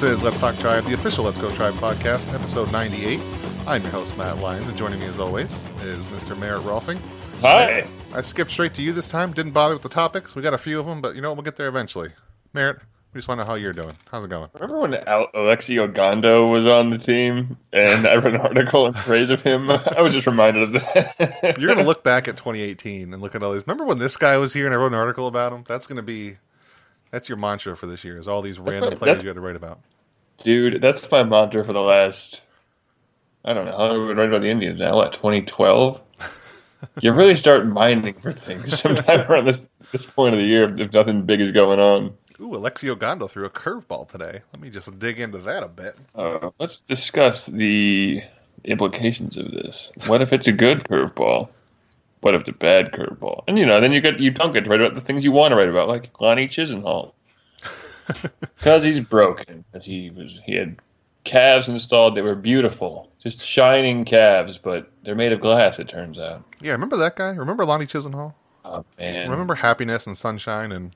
This is Let's Talk Tribe, the official Let's Go Tribe podcast, episode 98. I'm your host, Matt Lyons, and joining me as always is Mr. Merritt Rolfing. Hi. I skipped straight to you this time, didn't bother with the topics. We got a few of them, but you know what? We'll get there eventually. Merritt, we just want to know how you're doing. How's it going? Remember when Al- Alexi Ogando was on the team and I wrote an article in praise of him? I was just reminded of that. You're going to look back at 2018 and look at all these. Remember when this guy was here and I wrote an article about him? That's going to be, that's your mantra for this year, is all these random right. players That's- you had to write about. Dude, that's my mantra for the last, I don't know, how long have we been writing about the Indians now? What, 2012? you really start mining for things sometime around this, this point of the year if nothing big is going on. Ooh, Alexi Ogando threw a curveball today. Let me just dig into that a bit. Uh, let's discuss the implications of this. What if it's a good curveball? What if it's a bad curveball? And you know, then you get you don't get to write about the things you want to write about, like Lonnie Chisenhall, because he's broken. Because he was he had calves installed; they were beautiful, just shining calves, but they're made of glass. It turns out. Yeah, remember that guy? Remember Lonnie Chisenhall? Oh man! Remember happiness and sunshine and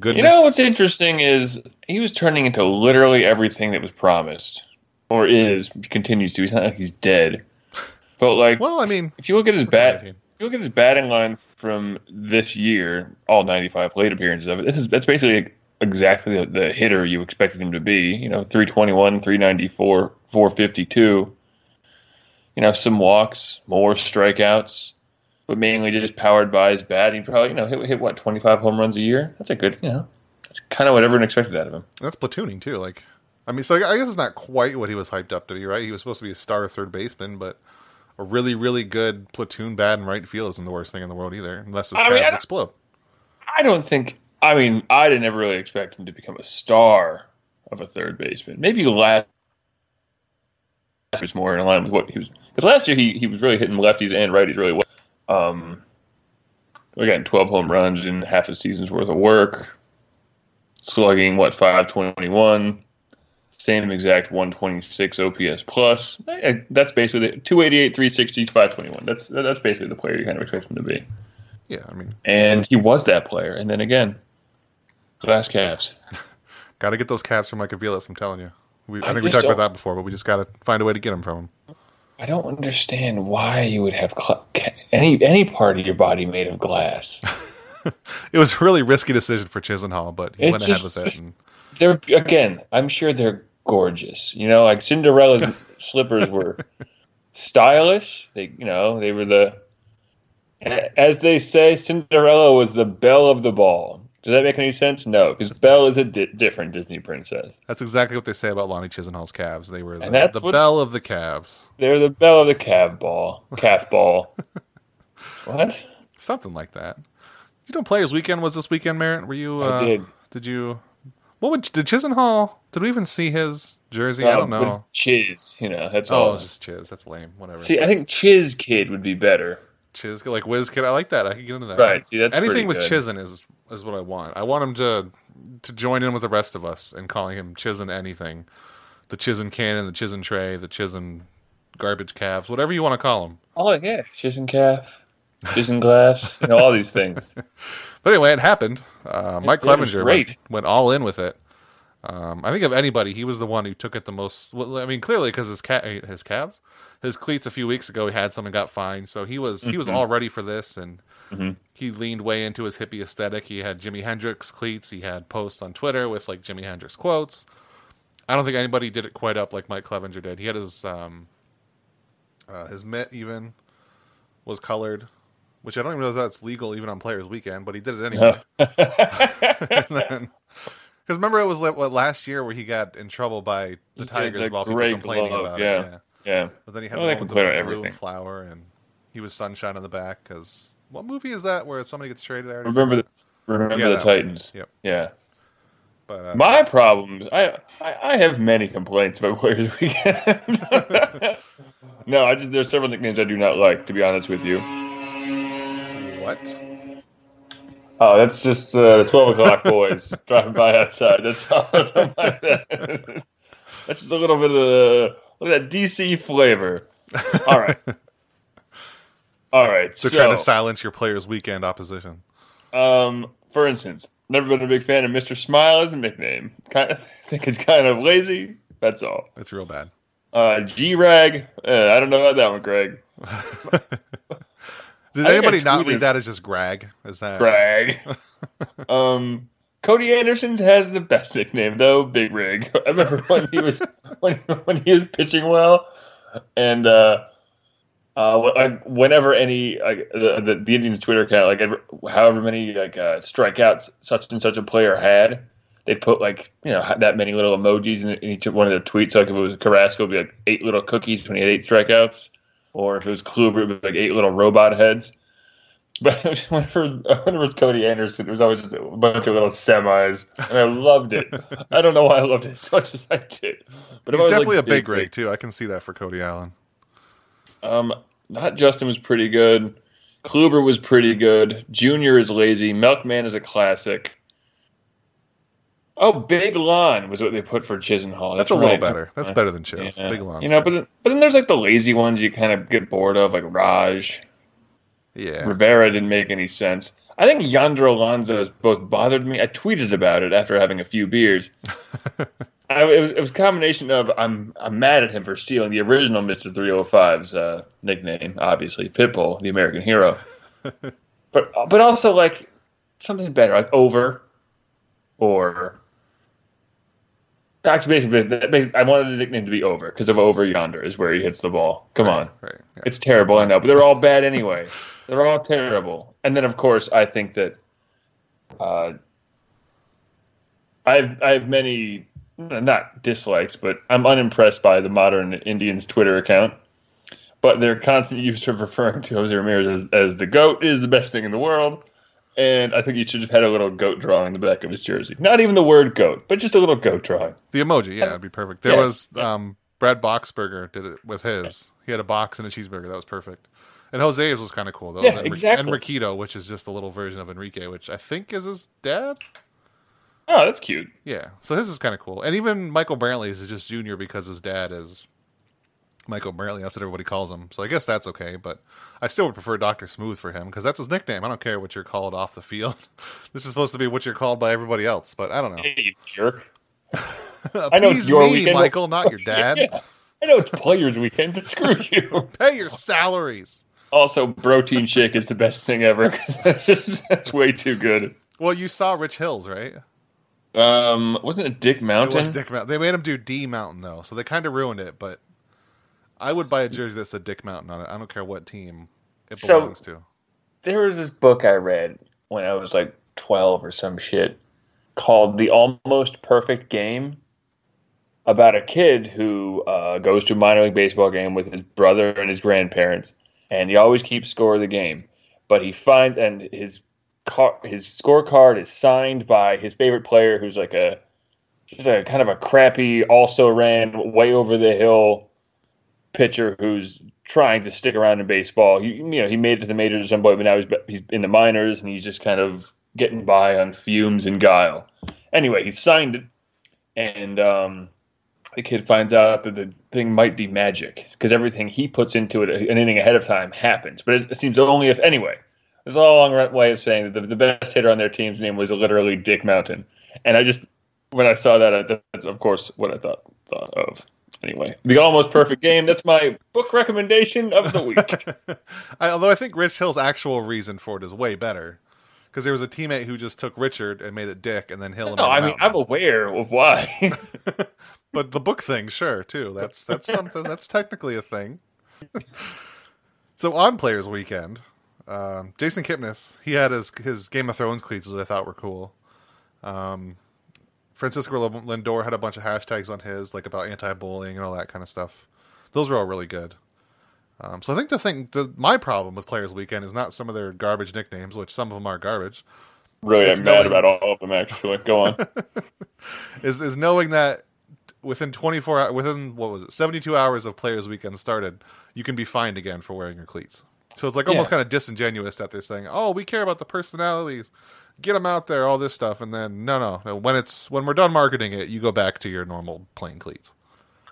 goodness. You know what's interesting is he was turning into literally everything that was promised, or is continues to. He's not like he's dead, but like well, I mean, if you look at his bat, you if you look at his batting line from this year, all 95 plate appearances of it. This is that's basically exactly the, the hitter you expected him to be. You know, 321, 394, 452. You know, some walks, more strikeouts, but mainly just powered by his bat. He probably you know hit, hit what 25 home runs a year. That's a good you know. That's kind of what everyone expected out of him. that's platooning too. Like, I mean, so I guess it's not quite what he was hyped up to be, right? He was supposed to be a star third baseman, but a really, really good platoon bat in right field isn't the worst thing in the world either, unless his I mean, explode. I don't think. I mean, I didn't ever really expect him to become a star of a third baseman. Maybe last was more in line with what he was. Because last year he, he was really hitting lefties and righties really well. Um, we got 12 home runs in half a season's worth of work. Slugging what 521, same exact 126 OPS plus. That's basically the 288, 360, 521. That's that's basically the player you kind of expect him to be Yeah, I mean, and he was that player. And then again, glass calves. got to get those calves from Mike Aviles. I'm telling you. We, I, I think we talked about that before, but we just got to find a way to get them from him. I don't understand why you would have cl- any any part of your body made of glass. It was a really risky decision for Chisenhall, but he It's went ahead just- with it. And, They're again, I'm sure they're gorgeous. You know, like Cinderella's slippers were stylish. They, you know, they were the as they say, Cinderella was the belle of the ball. Does that make any sense? No, because Belle is a di- different Disney princess. that's exactly what they say about Lonnie Chisenhall's calves. They were the, the belle of the calves. They're the belle of the calf ball, calf ball. what? Something like that. You know, Players Weekend was this weekend, Merritt. Were you? I Uh, did. Did you? What would did Chisenhall? Did we even see his jersey? I don't Um, know. Chiz, you know, that's Oh, all. just Chiz. That's lame. Whatever. See, I think Chiz Kid would be better. Chiz like Whiz Kid. I like that. I can get into that. Right. See, that's Anything with good. Chizen is is what I want. I want him to to join in with the rest of us and calling him Chizen anything. The Chizen cannon, the Chizen tray, the Chizen garbage calves, whatever you want to call him. Oh yeah, Chiz and calf, Chiz and glass, you know, all these things. But anyway, it happened. Uh, Mike Clevenger went, went all in with it. Um, I think of anybody, he was the one who took it the most. Well, I mean, clearly because his ca- his calves, his cleats a few weeks ago, he had some and got fined, so he was he Mm-hmm. was all ready for this, and he leaned way into his hippie aesthetic. He had Jimi Hendrix cleats. He had posts on Twitter with like Jimi Hendrix quotes. I don't think anybody did it quite up like Mike Clevenger did. He had his um, uh, his mitt even was colored, which I don't even know if that's legal even on Players Weekend, but he did it anyway. Because remember, it was like, what last year where he got in trouble by the He Tigers while people complaining glove, about yeah. it. Yeah. yeah, But then he had Oh, the with the complain about blue everything. flower, and he was sunshine on the back. Because what movie is that where somebody gets traded? I remember the remember Yeah, the that one. Titans. Yep. Yeah, But uh, my problems. I, I I have many complaints about Players Weekend. no, I just there's several nicknames I do not like. To be honest with you. what? Oh, that's just uh, the twelve o'clock boys driving by outside. That's all. That. That's just a little bit of the look at that DC flavor. All right, all right. They're so, trying to silence your Players Weekend opposition. um, for instance, never been a big fan of Mr. Smile as a nickname. Kind of think it's kind of lazy. That's all. It's real bad. Uh, G Rag. Uh, I don't know about that one, Greg. Did I anybody not read that as just Greg? Is that Greg? um, Cody Anderson's has the best nickname though, Big Rig. I remember when he was when when he was pitching well, and uh, uh, whenever any like the, the the Indians Twitter account, like ever, however many like uh, strikeouts such and such a player had, they put like you know that many little emojis in, in each one of their tweets. So, Like if it was Carrasco, it'd be like eight little cookies when he had eight strikeouts, or if it was Kluber, it'd be like eight little robot heads. But whenever, whenever it's Cody Anderson, it was always just a bunch of little semis, and I loved it. I don't know why I loved it as much as I did, but He's was definitely like, a big rig too. I can see that for Cody Allen. Um, not Justin was pretty good. Kluber was pretty good. Junior is lazy. Milkman is a classic. Oh, Big Lon was what they put for Chisenhall. That's, That's, a little right. better. That's better than Chiz. Yeah. Big Lon's You know, but then, but then there's like the lazy ones you kind of get bored of, like Raj. yeah, Rivera didn't make any sense. I think Yonder Alonso has both bothered me. I tweeted about it after having a few beers. I, it was it was a combination of I'm I'm mad at him for stealing the original Mister 305's uh, nickname, obviously Pitbull, the American hero, but but also like something better, like over, or actually basically I wanted the nickname to be over because of over yonder is where he hits the ball. Come on. right. yeah. It's terrible, I know, but they're all bad anyway. they're all terrible. And then, of course, I think that uh, I've I have many not dislikes, but I'm unimpressed by the modern Indians Twitter account. But their constant use of referring to Jose Ramirez as, as the goat is the best thing in the world. And I think he should have had a little goat drawing in the back of his jersey. Not even the word goat, but just a little goat drawing. The emoji, yeah, it'd be perfect. There Yeah. was um, Brad Boxberger did it with his. He had a box and a cheeseburger. That was perfect. And Jose's was kind of cool. That was Yeah, Enrique, exactly. Enriquito, which is just a little version of Enrique, which I think is his dad. Oh, that's cute. Yeah, so his is kind of cool. And even Michael Brantley's is just Junior because his dad is Michael Brantley. That's what everybody calls him. So I guess that's okay. But I still would prefer Doctor Smooth for him because that's his nickname. I don't care what you're called off the field. this is supposed to be what you're called by everybody else. But I don't know. Hey, you jerk. I know it's your me, weekend. Michael, not your dad. Yeah, I know it's Players Weekend, but screw you. Pay your salaries. Also, protein shake is the best thing ever. that's, just, that's way too good. Well, you saw Rich Hills, right? Um, wasn't it Dick It Mountain? was Dick Mountain. They made him do D Mountain though, so they kind of ruined it. But I would buy a jersey that said Dick Mountain on it. I don't care what team it So- belongs to. there was this book I read when I was like 12 or some shit called The Almost Perfect Game about a kid who uh, goes to a minor league baseball game with his brother and his grandparents, and he always keeps score of the game. But he finds, and his car, his scorecard is signed by his favorite player, who's like a just a kind of a crappy, also ran way over the hill pitcher who's trying to stick around in baseball. You, you know, he made it to the majors at some point, but now he's he's in the minors and he's just kind of getting by on fumes and guile. Anyway, he signed it, and um, the kid finds out that the thing might be magic because everything he puts into it an inning ahead of time happens. But it, it seems only if anyway. It's a long way of saying that the, the best hitter on their team's name was literally Dick Mountain, and I just when I saw that, that's of course what I thought thought of. Anyway, the almost perfect game. That's my book recommendation of the week. I, although I think Rich Hill's actual reason for it is way better. Because there was a teammate who just took Richard and made it Dick, and then Hill. and no, I mean. I'm aware of why. but the book thing, sure, too. That's that's something. That's technically a thing. so on Players Weekend, um, Jason Kipnis he had his his Game of Thrones cleats, which I thought were cool. Um, Francisco Lindor had a bunch of hashtags on his, like about anti-bullying and all that kind of stuff. Those were all really good. Um, so I think the thing, the, my problem with Players Weekend is not some of their garbage nicknames, which some of them are garbage, really, It's I'm mad about all of them. Actually, go on. is is knowing that within 24 hou- within what was it 72 hours of players weekend started you can be fined again for wearing your cleats so it's like almost Yeah. kind of disingenuous that they're saying oh we care about the personalities get them out there all this stuff and then no no no when it's when we're done marketing it you go back to your normal plain cleats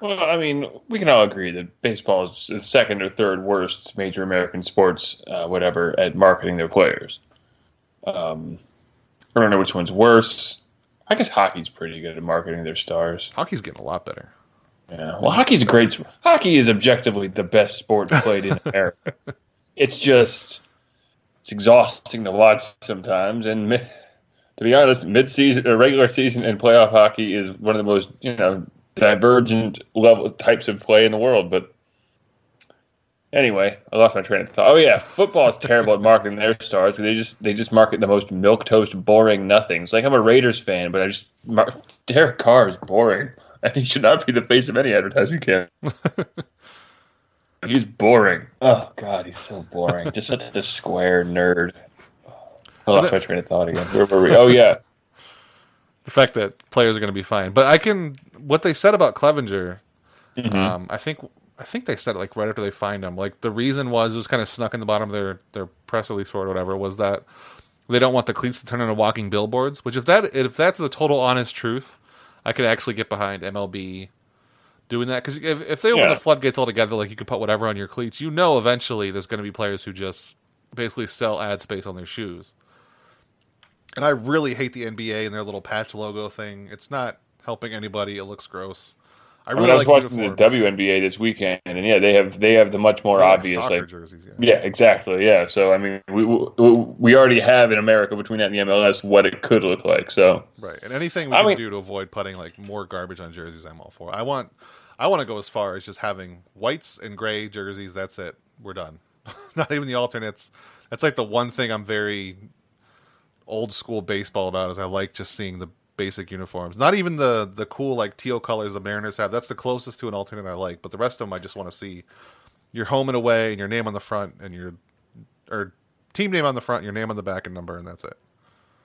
Well, I mean, we can all agree that baseball is the second or third worst major American sports, uh, whatever, at marketing their players. Um, I don't know which one's worse. I guess hockey's pretty good at marketing their stars. Hockey's getting a lot better. Yeah. Well, hockey's a great. sport. Hockey is objectively the best sport played in America. it's just it's exhausting to watch sometimes, and to be honest, mid-season or regular season and playoff hockey is one of the most you know divergent level types of play in the world. But anyway, I lost my train of thought. Oh yeah, football is terrible at marketing their stars. They just they just market the most milk toast, boring nothings. Like I'm a Raiders fan, but I just Derek Carr is boring, and he should not be the face of any advertising campaign. he's boring. Oh God, he's so boring. just such a square nerd. I lost my train of thought again. Where were we? Oh yeah. The fact that players are going to be fine, but I can. What they said about Clevenger, um, I think I think they said it like right after they fined him. Like the reason was it was kind of snuck in the bottom of their their press release or whatever was that they don't want the cleats to turn into walking billboards. Which if that if that's the total honest truth, I could actually get behind MLB doing that because if if they open Yeah. the floodgates altogether, like you could put whatever on your cleats, you know eventually there's going to be players who just basically sell ad space on their shoes. And I really hate the NBA and their little patch logo thing. It's not helping anybody. It looks gross. I I, mean, I was like watching uniforms. the WNBA this weekend, and yeah, they have they have the much more like obvious like jerseys. Yeah. Yeah, exactly. Yeah. So I mean, we we we already have in America between that and the MLS what it could look like. So Right. And anything we I can mean- do to avoid putting like more garbage on jerseys, I'm all for. I want I want to go as far as just having whites and gray jerseys. That's it. We're done. Not even the alternates. That's like the one thing I'm very old school baseball about is I like just seeing the basic uniforms. Not even the the cool like teal colors the Mariners have. That's the closest to an alternate I like. But the rest of them I just want to see your home and away and your name on the front and your or team name on the front, your name on the back and number, and that's it.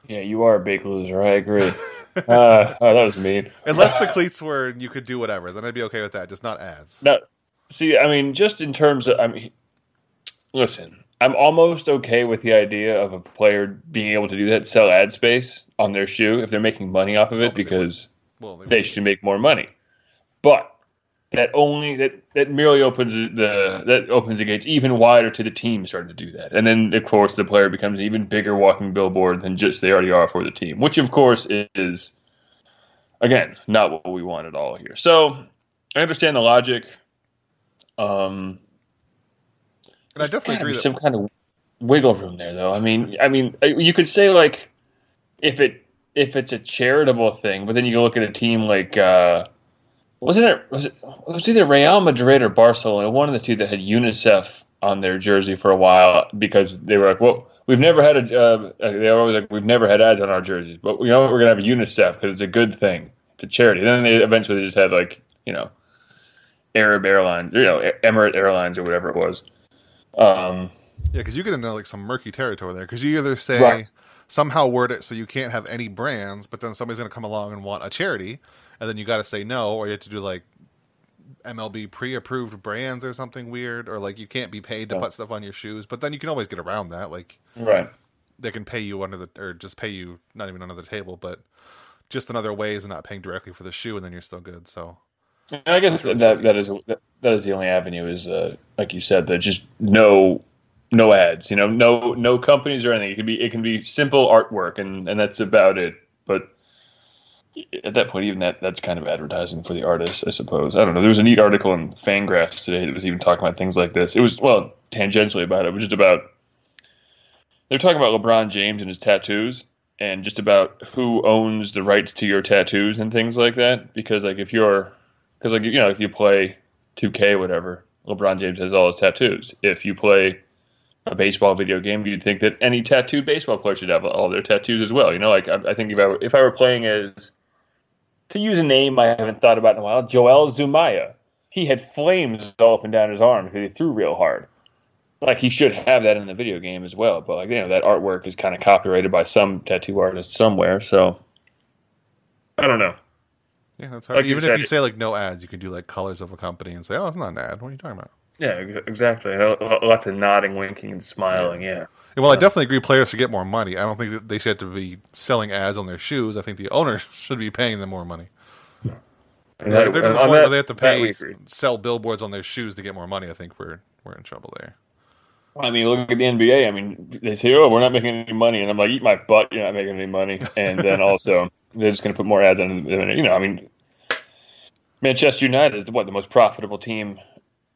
yeah, you are a big loser. I agree. uh, oh, that was mean. Unless the cleats were you could do whatever, then I'd be okay with that. Just not ads. No, see, I mean, just in terms of, I mean, listen, I'm almost okay with the idea of a player being able to do that, sell ad space on their shoe if they're making money off of it, they because Well, they, they should make more money. But that only that that merely opens the that opens the gates even wider to the team starting to do that, and then of course the player becomes an even bigger walking billboard than just they already are for the team, which of course is again not what we want at all here. So I understand the logic. Um, and I definitely agree that some kind of wiggle room there, though. I mean, I mean, uh, you could say like if it if it's a charitable thing, but then you go look at a team like uh, wasn't it was it, it was either Real Madrid or Barcelona, one of the two that had UNICEF on their jersey for a while because they were like, well, we've never had a uh, they were always like we've never had ads on our jerseys, but you know what, we're gonna have UNICEF because it's a good thing, it's a charity. And then they eventually just had like you know Arab Airlines, you know Emirate Airlines or whatever it was. Um, yeah, because you get into like some murky territory there. Because you either say Right. somehow word it so you can't have any brands, but then somebody's going to come along and want a charity, and then you got to say no, or you have to do like MLB pre-approved brands or something weird, or like you can't be paid to Yeah. put stuff on your shoes. But then you can always get around that. Like right. they can pay you under the or just pay you not even under the table, but just in other ways and not paying directly for the shoe, and then you're still good. So And I guess that that is that, that is the only avenue is uh, like you said that just no no ads you know no no companies or anything. It can be it can be simple artwork and and that's about it. But at that point even that that's kind of advertising for the artist I suppose. I don't know. There was a neat article in Fangraphs today that was even talking about things like this. It was well tangentially about it it was just about they're talking about LeBron James and his tattoos and just about who owns the rights to your tattoos and things like that. Because like if you're because like you know if you play 2K whatever, LeBron James has all his tattoos. If you play a baseball video game, you'd think that any tattooed baseball player should have all their tattoos as well. You know, like I, I think if I were if I were playing as to use a name I haven't thought about in a while, Joel Zumaya, he had flames all up and down his arm because he threw real hard. Like he should have that in the video game as well, but like you know that artwork is kind of copyrighted by some tattoo artist somewhere. So I don't know. Yeah, that's hard. Like you even if you say like no ads, you can do like colors of a company and say, oh, it's not an ad. What are you talking about? Yeah, exactly. Lots of nodding, winking, and smiling. Yeah. Yeah, Well, I definitely agree. Players should get more money. I don't think they should have to be selling ads on their shoes. I think the owners should be paying them more money. And that- they're to the point that- where they have to pay sell billboards on their shoes to get more money. I think we're we're in trouble there. I mean, look at the NBA. I mean, they say, "Oh, we're not making any money," and I'm like, "Eat my butt! You're not making any money." And then also, they're just going to put more ads on. You know, I mean, Manchester United is what the most profitable team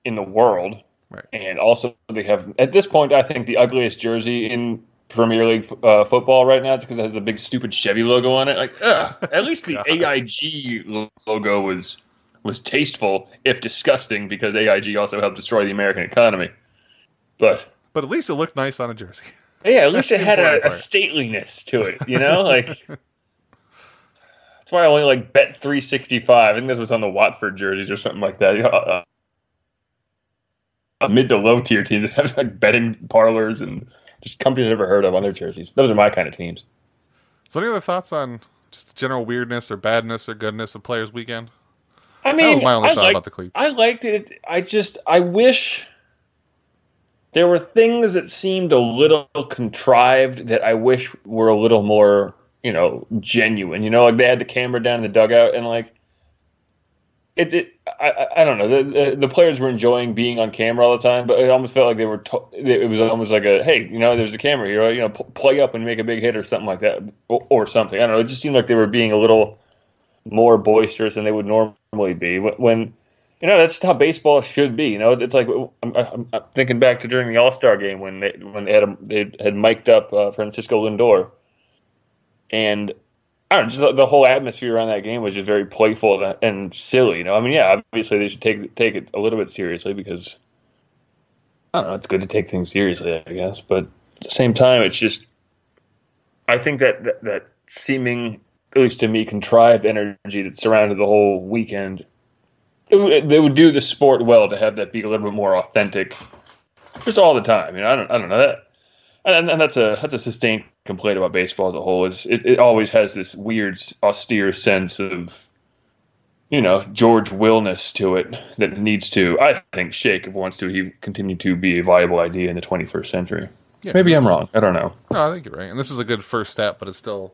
in the world, Right. and also they have at this point, I think the ugliest jersey in Premier League uh, football right now. It's because it has the big stupid Chevy logo on it. Like, ugh, at least the AIG logo was was tasteful, if disgusting, because AIG also helped destroy the American economy. But But at least it looked nice on a jersey. yeah, at least That's it had a, a stateliness to it, you know? Like that's why I only like bet three sixty five. I think this was on the Watford jerseys or something like that. Uh, uh, mid to low tier teams that have like betting parlors and just companies I've never heard of on their jerseys. Those are my kind of teams. So, any other thoughts on just the general weirdness or badness or goodness of Players Weekend? I That mean, was my only I thought liked, about the cleats. I liked it. I just I wish there were things that seemed a little contrived that I wish were a little more, you know, genuine. You know, like they had the camera down in the dugout and like it. it I, I- don't know. The, the the players were enjoying being on camera all the time, but it almost felt like they were. To- it was almost like a hey, you know, there's a camera here. You know, p- play up and make a big hit or something like that, or, or something. I don't know. It just seemed like they were being a little more boisterous than they would normally be when, when you know that's how baseball should be. You know, it's like I'm, I'm, I'm thinking back to during the All Star game when they when they had a, they had mic'd up uh, Francisco Lindor, and I don't know, just the, the whole atmosphere around that game was just very playful and, and silly. You know, I mean, yeah, obviously they should take take it a little bit seriously because I don't know, it's good to take things seriously, I guess, but at the same time, it's just I think that that, that seeming at least to me, contrived energy that surrounded the whole weekend. They would do the sport well to have that be a little bit more authentic, just all the time. You know, I don't, I don't know that, and, and that's a that's a sustained complaint about baseball as a whole. Is it, it always has this weird, austere sense of, you know, George Willness to it that needs to, I think, shake if it wants to he continue to be a viable idea in the 21st century. Yeah, Maybe I'm wrong. I don't know. No, I think you're right. And this is a good first step, but it's still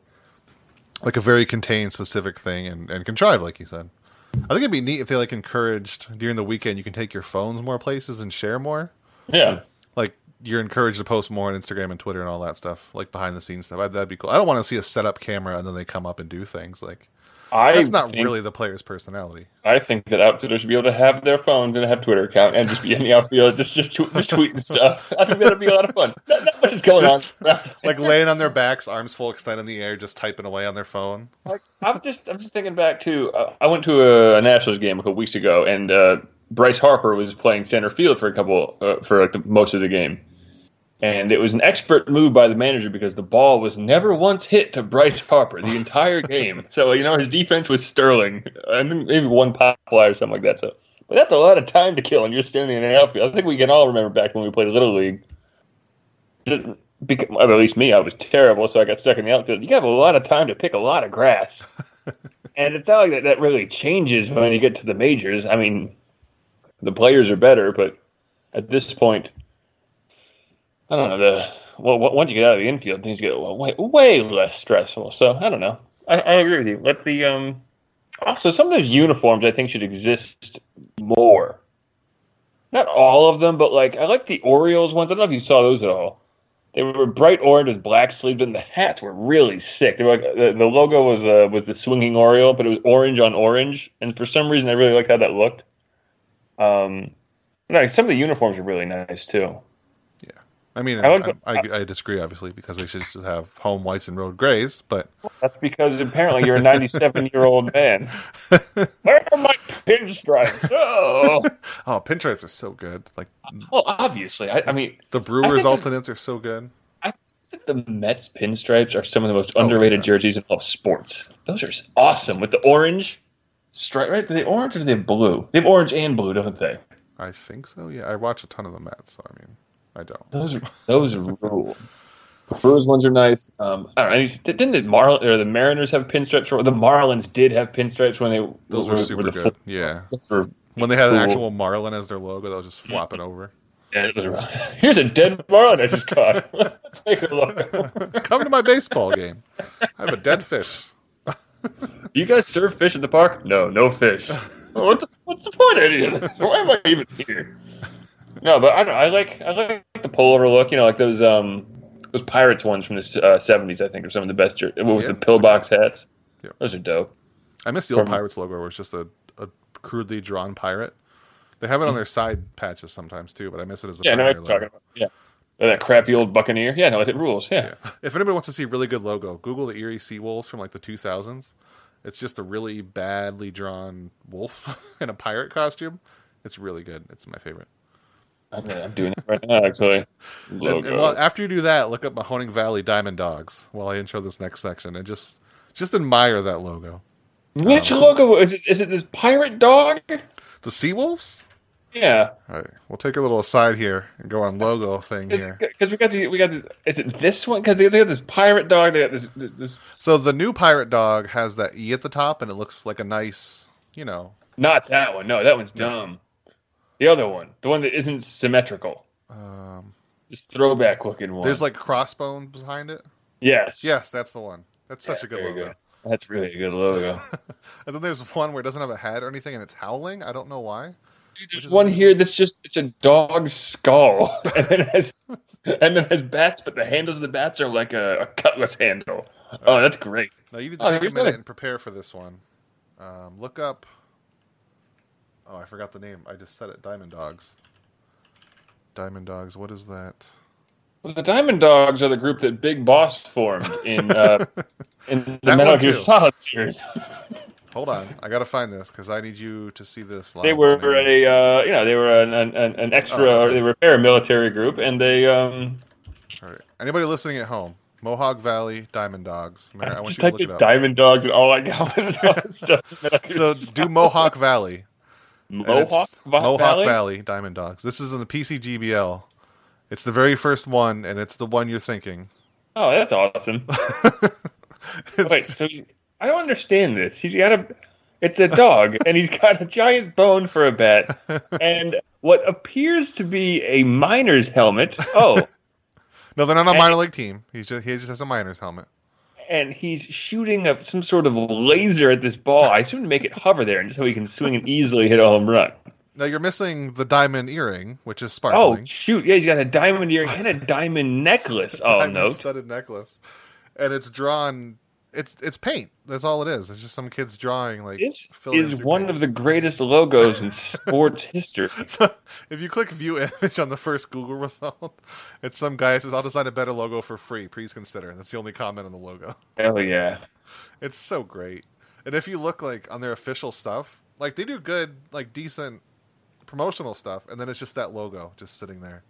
like a very contained, specific thing and, and contrived, like you said. I think it'd be neat if they like encouraged during the weekend you can take your phones more places and share more. Yeah. You're encouraged to post more on Instagram and Twitter and all that stuff, like behind the scenes stuff. I, that'd be cool. I don't want to see a set up camera and then they come up and do things like I that's not think- really the player's personality. I think that outfielders should be able to have their phones and have Twitter account and just be in the outfield, just just just tweeting stuff. I think that'd be a lot of fun. Not, not much is going on. Like laying on their backs, arms full extended in the air, just typing away on their phone. Like, I'm just I'm just thinking back to uh, I went to a, a Nationals game a couple weeks ago, and uh, Bryce Harper was playing center field for a couple uh, for like the, most of the game, and it was an expert move by the manager because the ball was never once hit to Bryce Harper the entire game. so you know his defense was sterling, and maybe one pop fly or something like that. So, but that's a lot of time to kill, and you're standing in the outfield. I think we can all remember back when we played little league. Because, well, at least me, I was terrible, so I got stuck in the outfield. You have a lot of time to pick a lot of grass. And it's not like that, that really changes when you get to the majors. I mean, the players are better, but at this point, I don't know. The well, once you get out of the infield, things get way, way less stressful. So I don't know. I, I agree with you. Let the um. Also, some of those uniforms I think should exist more. Not all of them, but like I like the Orioles ones. I don't know if you saw those at all. They were bright orange with black sleeves, and the hats were really sick. They were like the, the logo was uh, was the swinging Oriole, but it was orange on orange, and for some reason I really liked how that looked. Um, no, some of the uniforms are really nice too. I mean, I I, I, I disagree, obviously, because they should just have home whites and road grays. But That's because apparently you're a 97 year old man. Where are my pinstripes? Oh, oh, pinstripes are so good. Like well, obviously. I, I mean, the Brewers the- alternates are so good. I think the Mets pinstripes are some of the most Oh, underrated yeah. jerseys in all sports. Those are awesome with the orange stripe. Right? Do they orange or do they have blue? They have orange and blue, don't they? I think so. Yeah, I watch a ton of the Mets, so I mean, I don't. Those are those rule. The Brewers ones are nice. Um, I don't know. Didn't the Marlin or the Mariners have pinstripes? For, the Marlins did have pinstripes when they Those were, were super the good. Yeah, were when they had an actual marlin as their logo, that was just flopping over. Yeah, it was a- Here's a dead marlin I just caught. Let's make it look. Come to my baseball game. I have a dead fish. Do you guys serve fish at the park? No, no fish. What the, what's the point of any of this? Why am I even here? No, but I don't. I like I like the pullover look. You know, like those um those pirates ones from the uh, seventies. I think are some of the best. Jer- with Yeah. the pillbox hats. Yeah. Those are dope. I miss the old From- Pirates logo where it's just a, a crudely drawn pirate. They have it on their side patches sometimes too, but I miss it as the Yeah, I know what you're talking about. Yeah. Or that crappy old Buccaneer. Yeah, no, it rules. Yeah. Yeah. If anybody wants to see a really good logo, Google the Erie Sea Wolves from like the 2000s. It's just a really badly drawn wolf in a pirate costume. It's really good. It's my favorite. I'm, I'm doing it right now, actually. Logo. and well, after you do that, look up Mahoning Valley Diamond Dogs while I intro this next section and just just admire that logo. Which um, logo is it? Is it this pirate dog? The Sea Wolves? Yeah. All right, we'll take a little aside here and go on logo thing here. Because we got the we got this. Is it this one? Because they, they got this pirate dog. They got this. this, this So the new pirate dog has that E at the top, and it looks like a nice, you know, not that one. No, that one's dumb. The other one, the one that isn't symmetrical, um, this throwback looking one. there's like crossbone behind it. yes, Yes, that's the one. That's such Yeah, a good logo. good. That's really a good logo. And then there's one where it doesn't have a head or anything, and it's howling. I don't know why. There's one here that's just it's a dog's skull, and then it has and then has bats, but the handles of the bats are like a, a cutlass handle. Oh, that's great. Now you to Oh, take a minute another- and prepare for this one. Um, look up. Oh, I forgot the name. I just said it. Diamond Dogs. Diamond Dogs. What is that? Well, the Diamond Dogs are the group that Big Boss formed in uh, in the That Metal Gear. Solid series. Hold on. I gotta find this because I need you to see this. Live they were a uh, you know they were an, an, an- extra Oh, okay. they were a paramilitary group, and they um. All right. Anybody listening at home? Mohawk Valley Diamond Dogs. Merritt, I want you to look it up. Diamond Dogs, and all I got was stuff. in Metal Gear So do Mohawk Valley. Mohawk, Mohawk Valley. Valley Diamond Dogs. This is in the PGCBL. It's the very first one, and it's the one you're thinking. Oh, that's awesome. Wait, so you- I don't understand this. He's got a, it's a dog, and he's got a giant bone for a bat, and what appears to be a miner's helmet. Oh, no, they're not a minor league team. He's just he just has a miner's helmet. And he's shooting a, some sort of laser at this ball. I assume to make it hover there, and so he can swing and easily hit a home run. Now you're missing the diamond earring, which is sparkling. Oh shoot! Yeah, he's got a diamond earring and a diamond necklace. Oh diamond no! studded necklace, and it's drawn. It's it's paint. That's all it is. It's just some kids drawing like. This is one paint. of the greatest logos in sports history. So if you click view image on the first Google result, it's some guy says, "I'll design a better logo for free. Please consider." That's the only comment on the logo. Hell yeah! It's so great. And if you look like on their official stuff, like they do good, like decent promotional stuff, and then it's just that logo just sitting there,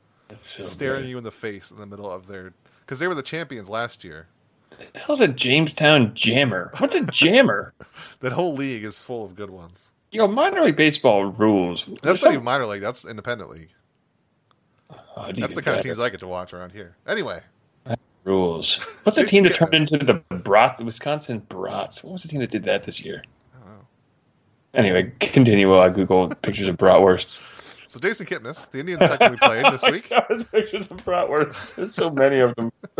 so staring good. you in the face in the middle of their because they were the champions last year. The hell's a Jamestown jammer? What's a jammer? That whole league is full of good ones. you know, minor league baseball rules. That's There's not some- even minor league. That's independent league. Oh, That's the kind of teams I get to watch around here. Anyway, rules. What's the team that turned into the Brats, the Wisconsin Brats? What was the team that did that this year? I don't know. Anyway, continue while I Google pictures of bratwursts. So Jason Kipnis, the Indians technically played this week. God, pictures of bratwursts. There's so many of them.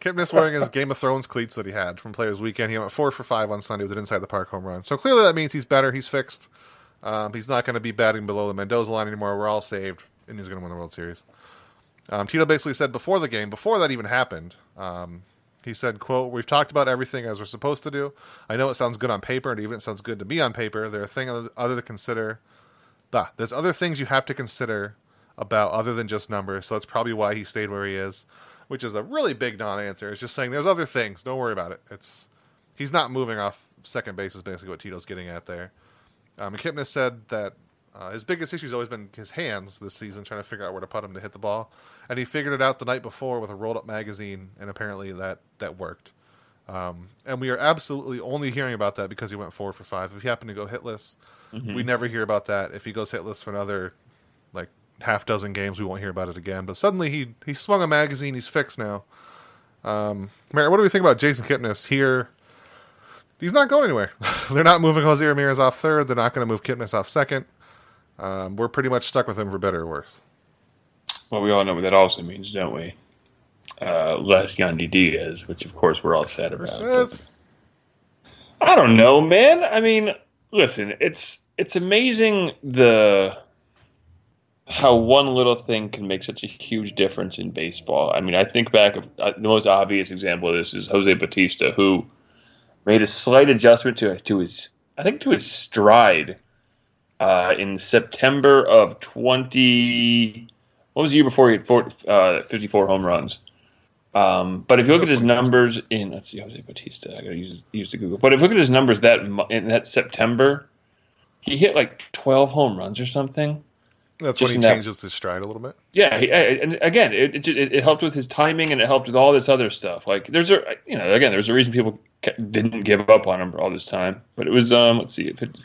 Kipnis wearing his Game of Thrones cleats that he had from Players Weekend. He went four for five on Sunday with an inside the park home run. So clearly that means he's better. He's fixed. Um, he's not going to be batting below the Mendoza line anymore. We're all saved. Indians going to win the World Series. Um, Tito basically said before the game, before that even happened, um, he said, "quote We've talked about everything as we're supposed to do. I know it sounds good on paper, and even it sounds good to me on paper. There are things other to consider. There's other things you have to consider about other than just numbers. So that's probably why he stayed where he is, which is a really big non-answer. It's just saying there's other things. Don't worry about it. It's he's not moving off second base is basically what Tito's getting at there. Um, said that uh, his biggest issue has always been his hands this season, trying to figure out where to put him to hit the ball. And he figured it out the night before with a rolled up magazine, and apparently that that worked. Um, and we are absolutely only hearing about that because he went four for five. If he happened to go hitless, we never hear about that. If he goes hitless for another like half dozen games, we won't hear about it again. But suddenly he he swung a magazine. He's fixed now. Um, Merritt, what do we think about Jason Kipnis here? He's not going anywhere. They're not moving Jose Ramirez off third. They're not going to move Kipnis off second. Um, we're pretty much stuck with him for better or worse. Well, we all know what that also means, don't we? Uh, less Yandy Diaz, which of course we're all sad about. I don't know, man. I mean, listen, it's it's amazing the how one little thing can make such a huge difference in baseball. I mean, I think back of uh, the most obvious example of this is Jose Bautista, who made a slight adjustment to to his, I think, to his stride uh, in September of twenty. What was the year before he had four, uh, fifty four home runs? Um, but if you look at his numbers in, let's see, Jose Bautista, I gotta use use the Google. But if you look at his numbers that in that September, he hit like twelve home runs or something. That's when he changes his stride a little bit. Yeah, he, and again, it, it, it helped with his timing and it helped with all this other stuff. Like there's a you know again there's a reason people didn't give up on him all this time. But it was um let's see if it,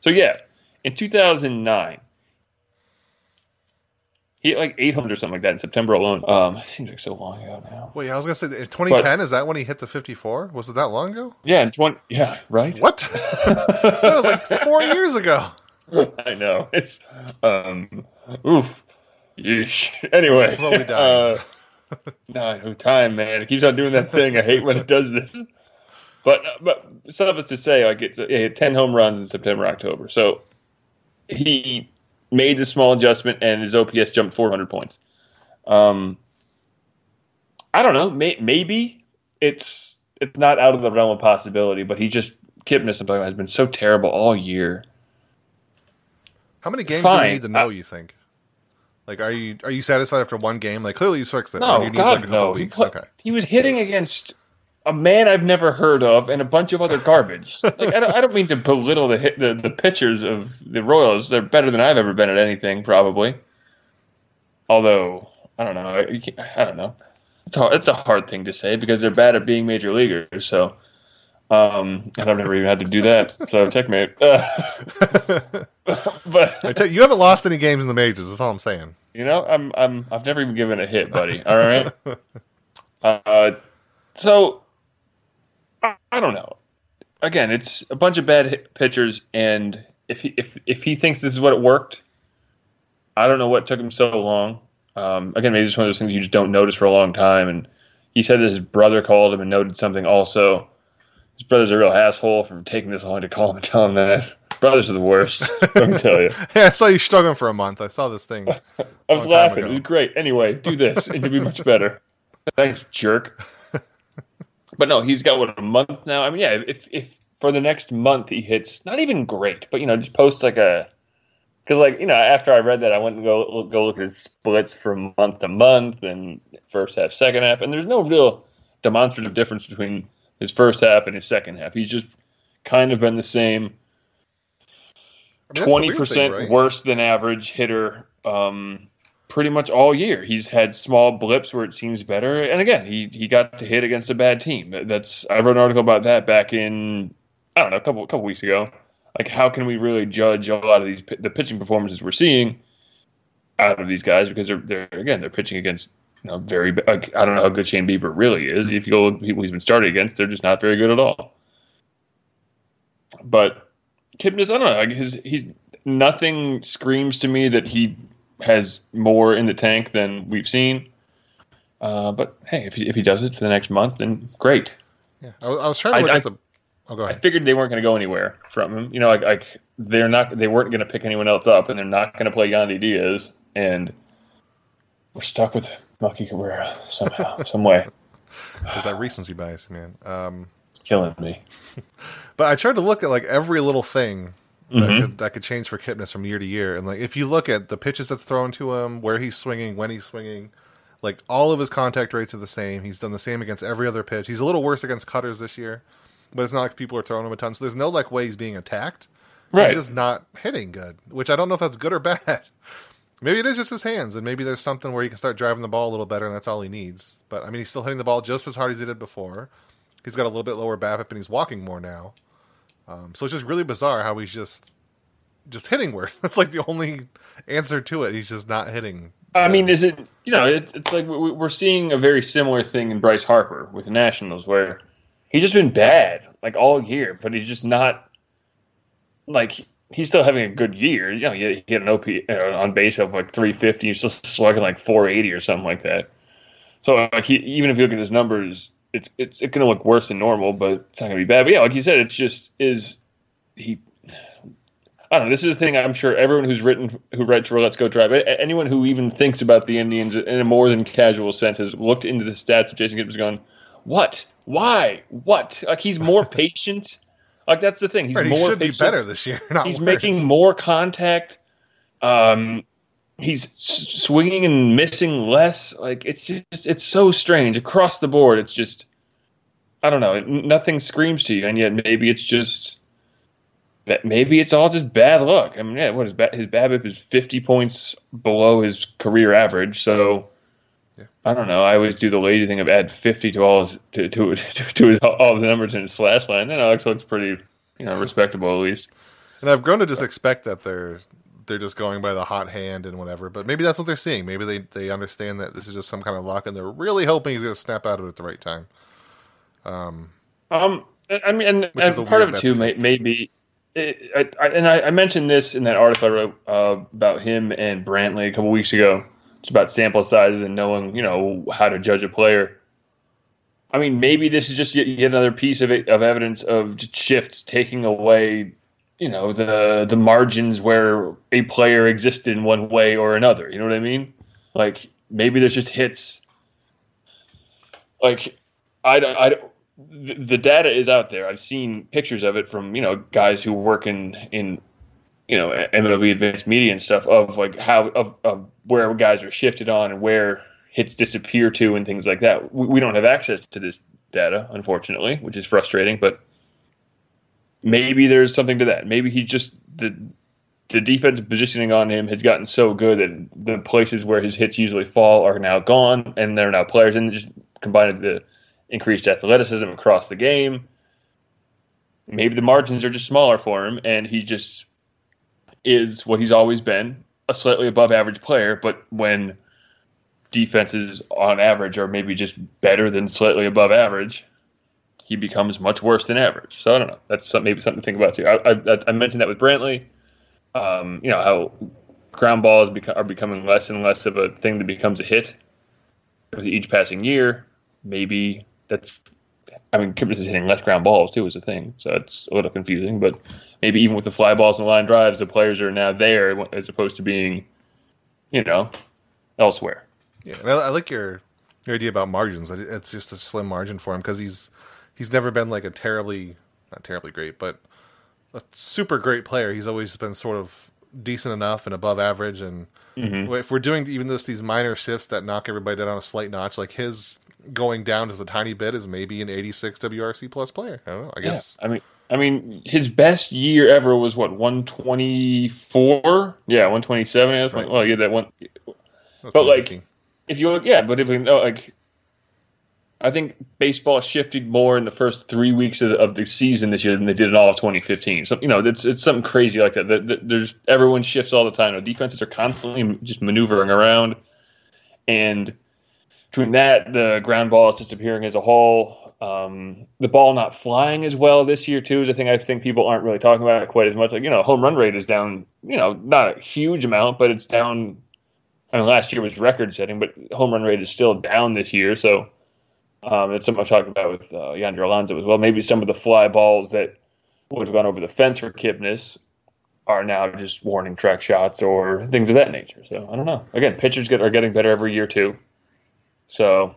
so yeah in 2009 he hit like eight hundred or something like that in September alone. Um, it seems like so long ago now. Wait, I was gonna say 2010. But, is that when he hit the 54? Was it that long ago? Yeah, in 20. Yeah, right. What? that was like four years ago. I know it's um, oof, yeesh. Anyway, slowly dying. Uh, no, time, man. It keeps on doing that thing. I hate when it does this. But but suffice to say, like it's he had ten home runs in September, October. So he made the small adjustment, and his OPS jumped 400 points. Um, I don't know. May, maybe it's it's not out of the realm of possibility, but he just Kipnis has been so terrible all year. How many games Fine. do we need to know? you think? Like, are you are you satisfied after one game? Like, clearly he's fixed it. No, you need God, like a no. Weeks? He, okay. he was hitting against a man I've never heard of and a bunch of other garbage. like I don't, I don't, mean to belittle the, the the pitchers of the Royals. They're better than I've ever been at anything, probably. Although I don't know, I, I don't know. It's a, it's a hard thing to say because they're bad at being major leaguers. So, um, and I've never even had to do that. So checkmate. Uh, but you, you haven't lost any games in the majors. That's all I'm saying. You know, I'm I'm I've never even given a hit, buddy. All right. uh, so I don't know. Again, it's a bunch of bad pitchers, and if he if if he thinks this is what it worked, I don't know what took him so long. Um, again, maybe it's one of those things you just don't notice for a long time. And he said that his brother called him and noted something. Also, his brother's a real asshole for taking this long to call him and tell him that. Brothers are the worst. let me tell you. yeah, I saw you struggling for a month. I saw this thing. I was laughing. It was great. Anyway, do this, and you'll be much better. Thanks, jerk. But no, he's got what a month now. I mean, yeah, if if for the next month he hits not even great, but you know, just post like a because like you know after I read that I went and go go look at his splits from month to month and first half, second half, and there's no real demonstrative difference between his first half and his second half. He's just kind of been the same. Twenty percent right? worse than average hitter. Um, pretty much all year. He's had small blips where it seems better, and again, he he got to hit against a bad team. That's I wrote an article about that back in I don't know a couple a couple weeks ago. Like, how can we really judge a lot of these the pitching performances we're seeing out of these guys because they're they're again they're pitching against you know very I don't know how good Shane Bieber really is. If you go with people he's been starting against, they're just not very good at all. But Kipnis, I don't know. His he's nothing screams to me that he has more in the tank than we've seen. Uh, but hey, if he, if he does it for the next month, then great. Yeah, I, I was trying to look I, at the. Oh, go ahead. I figured they weren't going to go anywhere from him. You know, like, like they're not, they weren't going to pick anyone else up, and they're not going to play Yandy Diaz, and we're stuck with Melky Cabrera somehow, some way. There's that recency bias, man. Um, Killing me. but I tried to look at like every little thing mm-hmm. that, could, that could change for Kipnis from year to year. And like if you look at the pitches that's thrown to him, where he's swinging, when he's swinging, like all of his contact rates are the same. He's done the same against every other pitch. He's a little worse against cutters this year, but it's not like people are throwing him a ton. So there's no like way he's being attacked. Right. He's just not hitting good, which I don't know if that's good or bad. Maybe it is just his hands, and maybe there's something where he can start driving the ball a little better, and that's all he needs. But I mean, he's still hitting the ball just as hard as he did before. He's got a little bit lower BABIP, and he's walking more now. Um, so it's just really bizarre how he's just just hitting worse. That's like the only answer to it. He's just not hitting. I mean, is it you know it's it's like we're seeing a very similar thing in Bryce Harper with the Nationals, where he's just been bad like all year, but he's just not like he's still having a good year. You know, he, had an OP on base of like 350. He's still slugging like 480 or something like that. So like he, even if you look at his numbers, it's it's it's going to look worse than normal, but it's not going to be bad. But yeah, like you said, it's just is he I don't know. This is the thing. I'm sure everyone who's written, who writes for Let's Go Tribe, anyone who even thinks about the Indians in a more than casual sense, has looked into the stats of Jason Kipnis, gone, "What? Why? What? Like he's more patient. Like that's the thing. He's right, more. He should patient. be better this year. he's worse. making more contact. Um, he's swinging and missing less. Like it's just, it's so strange across the board. It's just, I don't know. Nothing screams to you, and yet maybe it's just maybe it's all just bad luck. I mean, yeah, what is bad? His BABIP is 50 points below his career average. So yeah. I don't know. I always do the lazy thing of add 50 to all his to to, to his, all the numbers in his slash line. Then Alex looks pretty, you know, respectable at least. And I've grown to just expect that they're they're just going by the hot hand and whatever. But maybe that's what they're seeing. Maybe they they understand that this is just some kind of luck, and they're really hoping he's going to snap out of it at the right time. Um, um, I mean, and, and part of it too may, maybe it, I, and I, I, mentioned this in that article I wrote uh, about him and Brantley a couple weeks ago. It's about sample sizes and knowing, you know, how to judge a player. I mean, maybe this is just yet, yet another piece of it, of evidence of shifts taking away, you know, the the margins where a player existed in one way or another. You know what I mean? Like maybe there's just hits. Like I, I the, data is out there. I've seen pictures of it from you know guys who work in in you know MLB advanced media and stuff of like how of, of where guys are shifted on and where hits disappear to and things like that. We, we don't have access to this data, unfortunately, which is frustrating. But maybe there's something to that. Maybe he's just the the defensive positioning on him has gotten so good that the places where his hits usually fall are now gone, and they're now players. And just combined with the increased athleticism across the game. Maybe the margins are just smaller for him, and he just is what he's always been a slightly above average player. But when defenses on average are maybe just better than slightly above average, he becomes much worse than average. So I don't know. That's maybe something to think about too. I, I, I mentioned that with Brantley. Um, you know how ground balls are becoming less and less of a thing that becomes a hit with each passing year. Maybe that's I mean, Kipnis is hitting less ground balls too, is a thing. So it's a little confusing. But maybe even with the fly balls and line drives, the players are now there as opposed to being, you know, elsewhere. Yeah, I, I like your your idea about margins. It's just a slim margin for him because he's he's never been like a terribly not terribly great, but a super great player. He's always been sort of decent enough and above average. And mm-hmm. if we're doing even just these minor shifts that knock everybody down a slight notch, like his going down just a tiny bit is maybe an 86 WRC plus player. I don't know. I guess. Yeah, I mean, I mean, his best year ever was what 124. Yeah, 127. Right. Well, yeah, that one. That's but like, if you look, yeah, but if we know, like, I think baseball shifted more in the first three weeks of the, of the, season this year than they did in all of 2015. So you know, it's it's something crazy like that. that, There's everyone shifts all the time. You know, defenses are constantly just maneuvering around, and between that, the ground ball is disappearing as a whole. Um, the ball not flying as well this year too is a thing I think people aren't really talking about it quite as much. Like you know, home run rate is down. You know, not a huge amount, but it's down. I mean, last year was record setting, but home run rate is still down this year. So um, it's something I was talking about with uh, Yonder Alonso as well. Maybe some of the fly balls that would have gone over the fence for Kipnis are now just warning track shots or things of that nature. So I don't know. Again, pitchers get, are getting better every year too. So,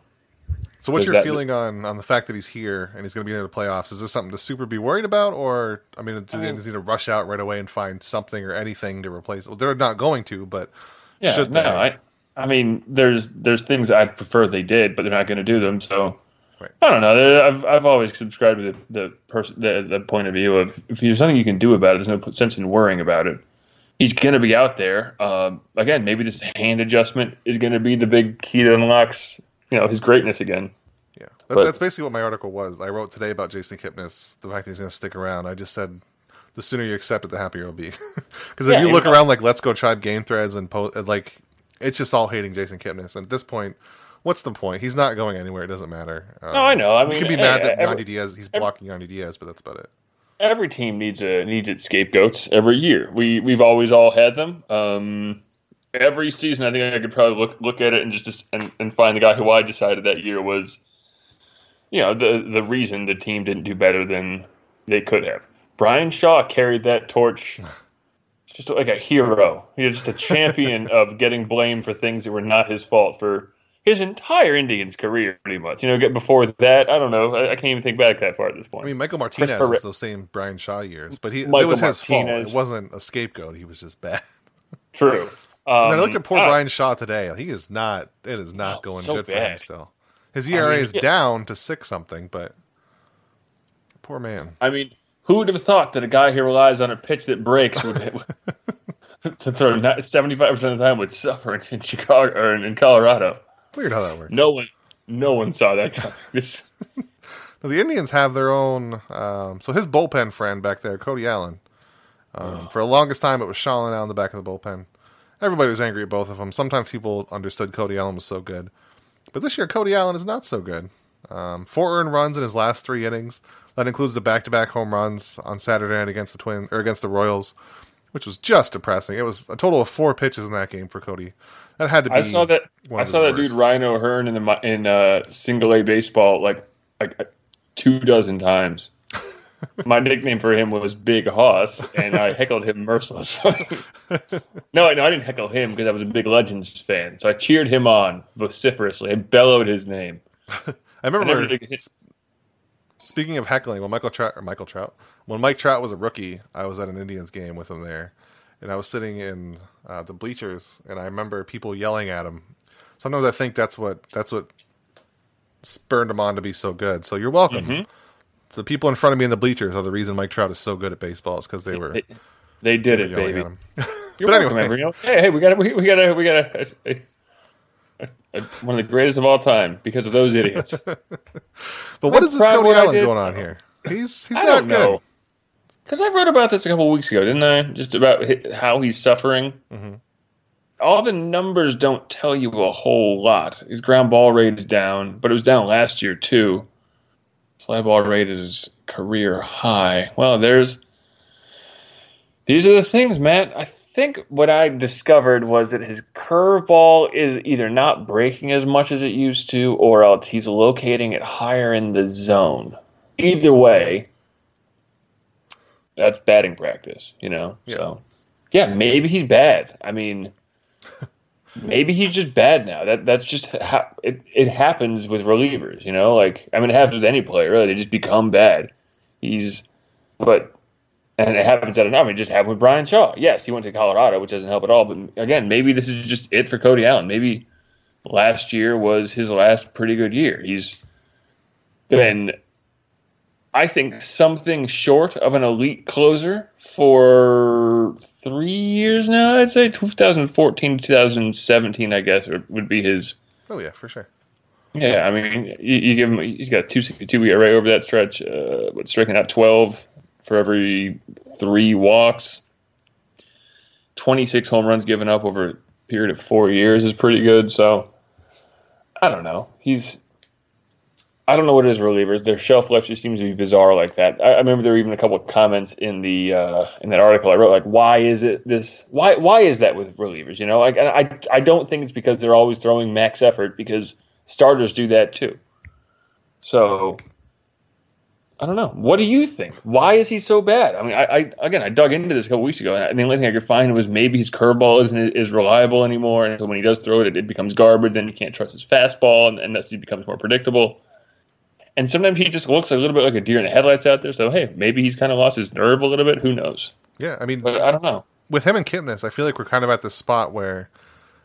so what's your feeling on on the fact that he's here and he's going to be in the playoffs? Is this something to super be worried about, or I mean, do they need to rush out right away and find something or anything to replace? Well, they're not going to, but yeah, should no, I, I mean, there's there's things I'd prefer they did, but they're not going to do them. So. Right. I don't know. I've I've always subscribed to the the, person, the the point of view of if there's nothing you can do about it, there's no sense in worrying about it he's going to be out there. Uh, again, maybe this hand adjustment is going to be the big key that unlocks you know his greatness again. Yeah, that, but, that's basically what my article was. I wrote today about Jason Kipnis, the fact that he's going to stick around. I just said the sooner you accept it, the happier you'll be. Because if yeah, you look around like Let's Go Tribe game threads and post, like it's just all hating Jason Kipnis. And at this point, what's the point? He's not going anywhere. It doesn't matter. Um, no, I know. I mean, you can be mad that every, Yandy Diaz he's blocking every, Yandy Diaz, but that's about it every team needs a needs its scapegoats every year. We we've always all had them. Um, every season, I think I could probably look look at it and just and, and find the guy who I decided that year was, you know, the the reason the team didn't do better than they could have. Brian Shaw carried that torch just like a hero. He's just a champion of getting blamed for things that were not his fault for his entire Indians career, pretty much. You know, get before that, I don't know. I, I can't even think back that far at this point. I mean, Michael Martinez is those same Brian Shaw years, but he Michael it was his Martinez. fault. It wasn't a scapegoat. He was just bad. True. and I Um, looked at poor I Brian Shaw today. He is not. It is not Oh, going so good for him still. His ERA mean, is yeah. down to six something, but poor man. I mean, who would have thought that a guy who relies on a pitch that breaks would to throw seventy five percent of the time would suffer in Chicago or in Colorado? Weird how that works. No one, no one saw that coming. This, Now, the Indians have their own. Um, so his bullpen friend back there, Cody Allen. Um, For the longest time, it was Shalin out in the back of the bullpen. Everybody was angry at both of them. Sometimes people understood Cody Allen was so good, but this year Cody Allen is not so good. Um, four earned runs in his last three innings. That includes the back-to-back home runs on Saturday night against the Twins or against the Royals, which was just depressing. It was a total of four pitches in that game for Cody. That had to be. I saw that. I saw that dude worst. Ryan O'Hearn in the in uh, single A baseball like like uh, two dozen times. My nickname for him was Big Hoss, and I heckled him mercilessly. no, no, I didn't heckle him because I was a big Legends fan. So I cheered him on vociferously. I bellowed his name. I I remember. hit- Speaking of heckling, when Michael Trout or Michael Trout, when Mike Trout was a rookie, I was at an Indians game with him there, and I was sitting in uh, the bleachers, and I remember people yelling at him. Sometimes I think that's what that's what spurred him on to be so good. So you're welcome. Mm-hmm. The people in front of me in the bleachers are the reason Mike Trout is so good at baseball. Is because they were They, they did it, baby. at him. You're But welcome, anyway. Hey, hey, we got we, we got we got a, a, one of the greatest of all time because of those idiots. But what is this Cody Allen going on here? He's he's I not good. Because I wrote about this a couple weeks ago, didn't I? Just about how he's suffering. Mhm. All the numbers don't tell you a whole lot. His ground ball rate is down, but it was down last year too. Fly ball rate is career high. Well, there's these are the things, Matt. I think what I discovered was that his curveball is either not breaking as much as it used to, or else he's locating it higher in the zone. Either way, that's batting practice, you know. Yeah. So, yeah, maybe he's bad. I mean, maybe he's just bad now. That that's just how it it happens with relievers, you know. Like I mean, it happens with any player. Really, they just become bad. He's, but and it happens at I mean, just happened with Brian Shaw. Yes, he went to Colorado, which doesn't help at all. But again, maybe this is just it for Cody Allen. Maybe last year was his last pretty good year. He's been, I think, something short of an elite closer for three years now. I'd say 2014 to 2017, I guess, would be his. Oh yeah, for sure. Yeah, I mean, you, you give him, he's got a 262 ERA over that stretch, uh, but striking out 12 for every three walks. 26 home runs given up over a period of four years is pretty good. So, I don't know. He's, I don't know what it is relievers. Their shelf life just seems to be bizarre like that. I, I remember there were even a couple of comments in the uh, in that article I wrote, like, why is it this? Why why is that with relievers? You know, like, I I don't think it's because they're always throwing max effort because starters do that too. So I don't know. What do you think? Why is he so bad? I mean, I, I again, I dug into this a couple weeks ago, and the only thing I could find was maybe his curveball isn't is reliable anymore, and so when he does throw it, it, becomes garbage. Then you can't trust his fastball, and, and thus he becomes more predictable. And sometimes he just looks a little bit like a deer in the headlights out there. So hey, maybe he's kind of lost his nerve a little bit. Who knows? Yeah, I mean, But I don't know. with him and Kipnis, I feel like we're kind of at this spot where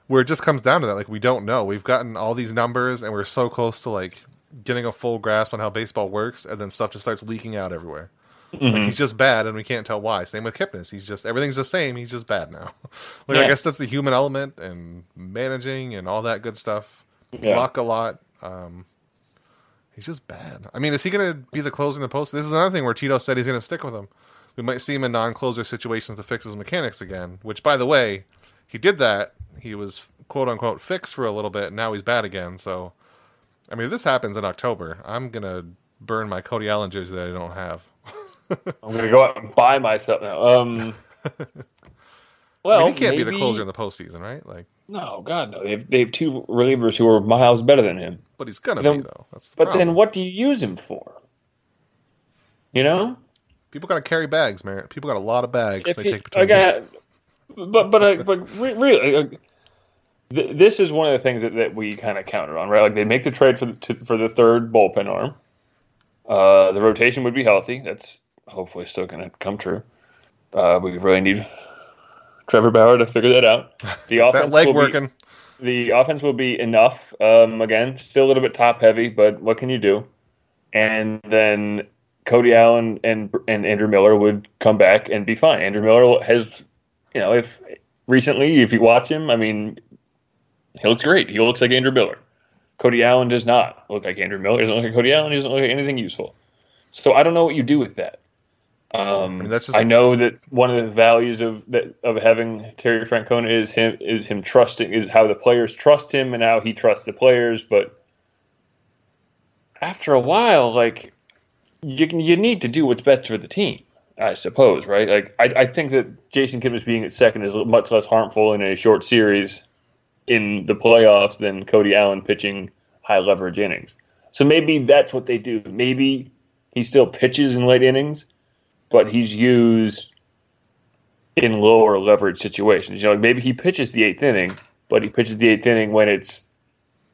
where it just comes down to that. Like we don't know. We've gotten all these numbers, and we're so close to like getting a full grasp on how baseball works, and then stuff just starts leaking out everywhere. Like he's just bad, and we can't tell why. Same with Kipnis. He's just everything's the same. He's just bad now. like I guess that's the human element and managing and all that good stuff. Yeah. Luck a lot. Um, he's just bad. I mean, is he going to be the closer in the post? This is another thing where Tito said he's going to stick with him. We might see him in non-closer situations to fix his mechanics again. Which, by the way, he did that. He was quote unquote fixed for a little bit. And now he's bad again. So, I mean, if this happens in October, I'm gonna burn my Cody Allen jersey that I don't have. I'm gonna go out and buy myself now. Um, well, I mean, he can't be the closer in the postseason, right? Like, No, God, no. They have, they have two relievers who are miles better than him. but he's gonna Then- be though. That's the But problem. then what do you use him for? You know? people gotta carry bags, man. People got a lot of bags If they he, take between. I got, but but uh, but re- really, uh, th- this is one of the things that, that we kind of counted on, right? Like they make the trade for the to, for the third bullpen arm. Uh, the rotation would be healthy. That's hopefully still going to come true. Uh, we really need Trevor Bauer to figure that out. The offense that leg will be- working. the offense will be enough. Um, again, still a little bit top heavy, but what can you do? And then Cody Allen and and Andrew Miller would come back and be fine. Andrew Miller has, you know, if recently if you watch him, I mean, he looks great. He looks like Andrew Miller. Cody Allen does not look like Andrew Miller. He doesn't look like Cody Allen. He doesn't look like anything useful. So I don't know what you do with that. Um, mean, that's just- I know that one of the values of that of having Terry Francona is him is him trusting is how the players trust him and how he trusts the players. But after a while, like you can, you need to do what's best for the team. I suppose, right? Like I, I think that Jason Kipnis being at second is much less harmful in a short series in the playoffs than Cody Allen pitching high leverage innings. So maybe that's what they do. Maybe he still pitches in late innings, but he's used in lower leverage situations. You know, maybe he pitches the eighth inning, but he pitches the eighth inning when it's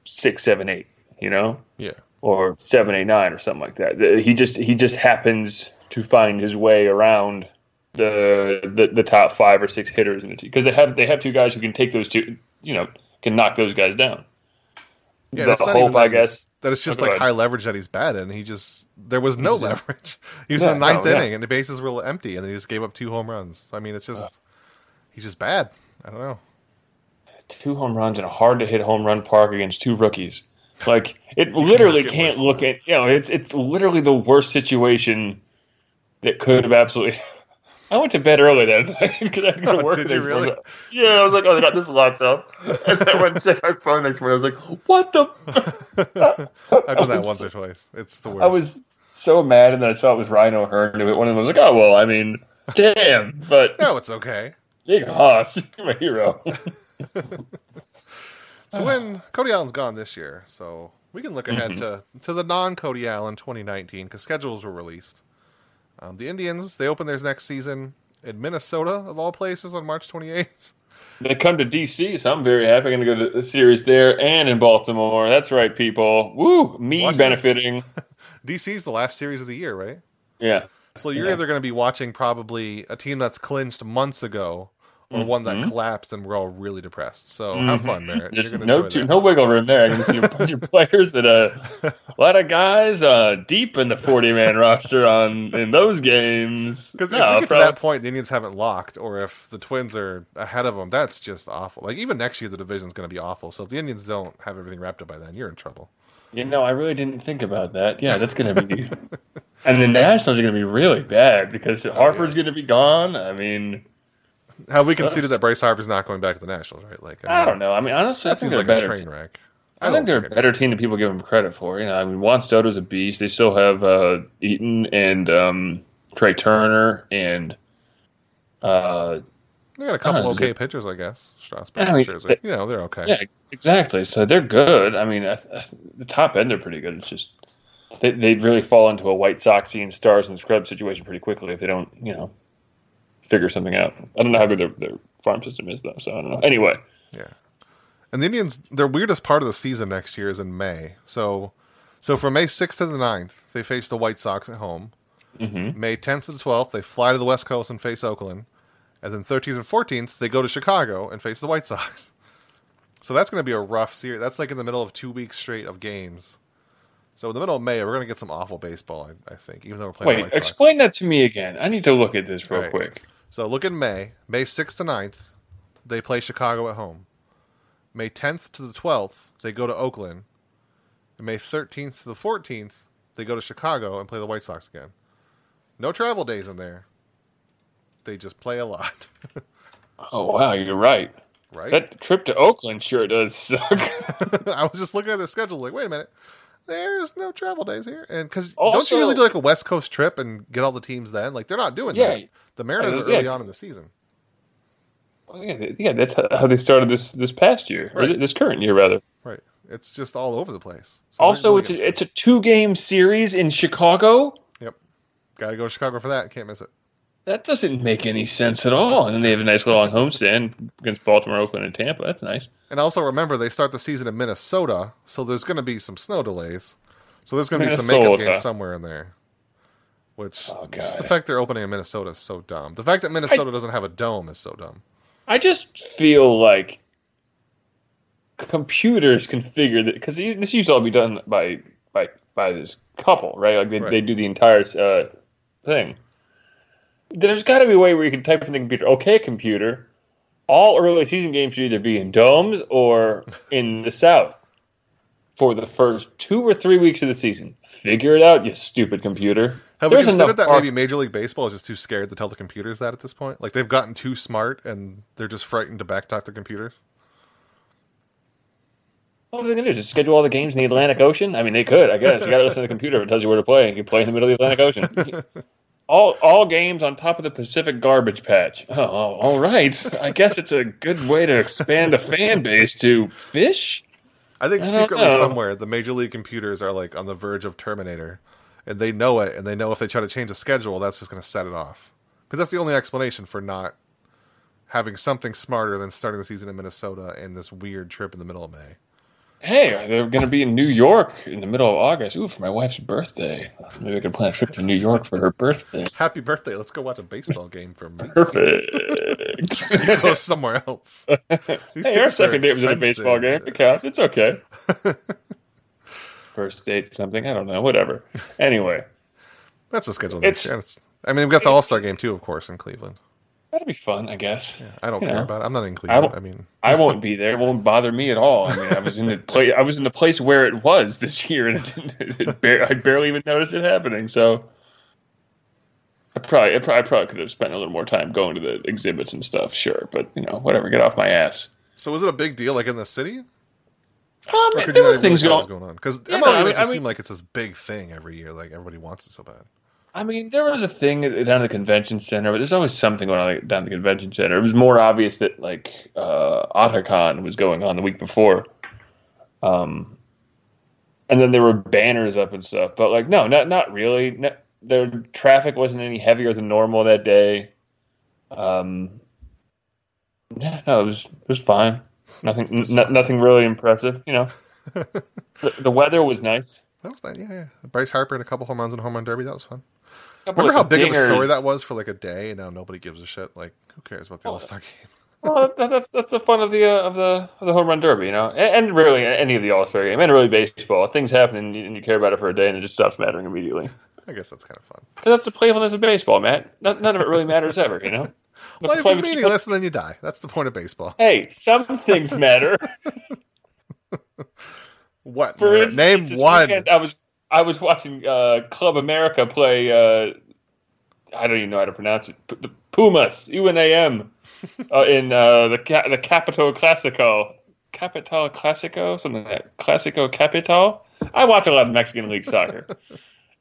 six, seven, eight. You know, Yeah. or seven, eight, nine, or something like that. He just he just happens to find his way around the the, the top five or six hitters in the team because they have they have two guys who can take those two, you know, can knock those guys down. Yeah, the that's not hope, even I that guess. that it's just like high leverage that he's bad in. He just there was no leverage. He was Yeah, in the ninth no, yeah. inning and the bases were empty, and then he just gave up two home runs. I mean, it's just he's just bad. I don't know. Two home runs in a hard to hit home run park against two rookies. Like it literally can't look at you know it's it's literally the worst situation that could have absolutely. I went to bed early then because I had to go to Oh, work. did you really? morning. Yeah, I was like, oh, I got this locked up. And then I went and checked my phone next morning. I was like, what the? I've done that once or twice. It's the worst. I was so mad, and then I saw it was Ryan O'Hearn. And one of them was like, oh well, I mean, damn, but no, it's okay. Big Hoss, you're my hero. So when Cody Allen's gone this year, so we can look ahead Mm-hmm. to to the non Cody Allen 2019 because schedules were released. Um, the Indians they open their next season in Minnesota of all places on March 28th. They come to DC, so I'm very happy. I'm going to go to the series there and in Baltimore. That's right, people. Woo, me Watch it. benefiting. DC's the last series of the year, right? Yeah, So you're Yeah. either going to be watching probably a team that's clinched months ago or one that collapsed and we're all really depressed. So have fun, Merritt. there's You're going to no two, no wiggle room there. I can see a bunch of players that uh, a lot of guys uh, deep in the 40 man roster on in those games. Because No, if we get prob- to that point, the Indians haven't locked, or if the Twins are ahead of them, that's just awful. Like even next year, the division's going to be awful. So if the Indians don't have everything wrapped up by then, you're in trouble. You know, I really didn't think about that. Yeah, that's going to be. and the Nationals are going to be really bad because Harper's going to be gone. I mean, Have we conceded that Bryce Harper's not going back to the Nationals, right? Like I don't know. I mean, honestly, I think seems they're like a better. train wreck. I think they're a think it- better team than people give them credit for. You know, I mean, Juan Soto's a beast. They still have uh, Eaton and um, Trea Turner and uh, They got a couple I know, okay is pitchers, I guess. Strasburg, I mean, Scherzer. they- you know, they're okay. yeah, exactly. So they're good. I mean, I, I, the top end they're pretty good. It's just they they really fall into a White Soxian stars and scrubs situation pretty quickly if they don't, you know, figure something out. I don't know how good their, their farm system is though. So I don't know. Anyway, Yeah. And the Indians, their weirdest part of the season next year is in May. So, so from May 6th to the 9th, they face the White Sox at home. Mhm. May 10th to the 12th, they fly to the West Coast and face Oakland. And then 13th and 14th, they go to Chicago and face the White Sox. So that's going to be a rough series. That's like in the middle of two weeks straight of games. So in the middle of May, we're going to get some awful baseball, I, I think, even though we're playing wait, explain that to me again. I need to look at this real Right. quick. So look in May. May 6th to 9th, they play Chicago at home. May 10th to the 12th, they go to Oakland. And May 13th to the 14th, they go to Chicago and play the White Sox again. No travel days in there. They just play a lot, Oh wow, you're right. right? That trip to Oakland sure does suck. I was just looking at the schedule, like, wait a minute, there's no travel days here, and because oh, don't you usually do like a West Coast trip and get all the teams then? Like they're not doing Yeah. that. The Mariners are early yeah. on in the season. yeah, yeah, that's how they started this this past year, or this current year rather. Right. It's just all over the place. So Also, really it's a, it's a two game series in Chicago. Yep. Got to go to Chicago for that. Can't miss it. That doesn't make any sense at all. And then they have a nice long homestand against Baltimore, Oakland, and Tampa. That's nice. And also remember, they start the season in Minnesota, so there's going to be some snow delays. So there's going to be some makeup games somewhere in there. Which Oh, just the fact they're opening in Minnesota is so dumb. The fact that Minnesota doesn't have a dome is so dumb. I just feel like computers can figure that because this used to all be done by by by this couple, right? Like they, Right. they do the entire uh, thing. There's got to be a way where you can type in the computer. Okay, computer. All early season games should either be in domes or in the south for the first two or three weeks of the season. Figure it out, you stupid computer. Have There's we considered that maybe Major League Baseball is just too scared to tell the computers that at this point? Like they've gotten too smart and they're just frightened to backtalk the computers? What are they going to do? Just schedule all the games in the Atlantic Ocean? I mean, they could, I guess. You got to listen to the computer if it tells you where to play. You can play in the middle of the Atlantic Ocean. all all games on top of the Pacific garbage patch. Oh, all right. I guess it's a good way to expand a fan base to fish. I think I secretly know. somewhere the Major League computers are like on the verge of Terminator, and they know it, and they know if they try to change the schedule, that's just going to set it off. Because that's the only explanation for not having something smarter than starting the season in Minnesota and this weird trip in the middle of May. Hey, they're going to be in New York in the middle of August. Ooh, for my wife's birthday. Maybe I could plan a trip to New York for her birthday. Happy birthday! Let's go watch a baseball game for me. Perfect. Go somewhere else. These Hey, our second date was at a baseball game. It counts. It's okay. First date, something. I don't know. Whatever. Anyway, That's the schedule It's-. It's- I mean, we've got the All Star game too, of course, in Cleveland. That'll be fun, I guess. I don't You care know. about it. I'm not in I Cleveland. don't- I mean, I won't be there. It won't bother me at all. I mean, I was in the place. I was in the place where it was this year, and it didn't, it bar- I barely even noticed it happening. So, I probably, I probably, I probably could have spent a little more time going to the exhibits and stuff. Sure, but you know, whatever. Get off my ass. so was it a big deal, like in the city? Um, Or there could you not were things really tell what going. going on? Because Yeah, MLB no, I mean- I seem like it's this big thing every year. Like everybody wants it so bad. I mean, there was a thing down at the convention center, but there's always something going on down at the convention center. It was more obvious that like uh, was going on the week before, um, and then there were banners up and stuff. But like, no, not not really. No, the traffic wasn't any heavier than normal that day. Um, no, it was it was fine. Nothing, n- nothing really impressive. You know, the, the weather was nice. That was nice. Yeah, yeah. Bryce Harper and a couple home runs in home run derby. That was fun. Remember how big of a story that was for like a day, and now nobody gives a shit. Like, who cares about the. All Star game? well, that, that's that's the fun of the uh, of the of the home run derby, you know, and, and really any of the All Star game, and really baseball. Things happen, and you, and you care about it for a day, and it just stops mattering immediately. I guess that's kind of fun. Because that's the playfulness of baseball, Matt. None, none of it really matters ever, you know. Life is meaningless, and then you die. That's the point of baseball. Hey, some things matter. What? For Name instance, this one. weekend, I was I was watching uh, Club America play. Uh, I don't even know how to pronounce it. P- the Pumas, UNAM, uh, in uh, the ca- the Capital Classico, Capital Classico, something like that. Classico Capital. I watch a lot of Mexican League soccer.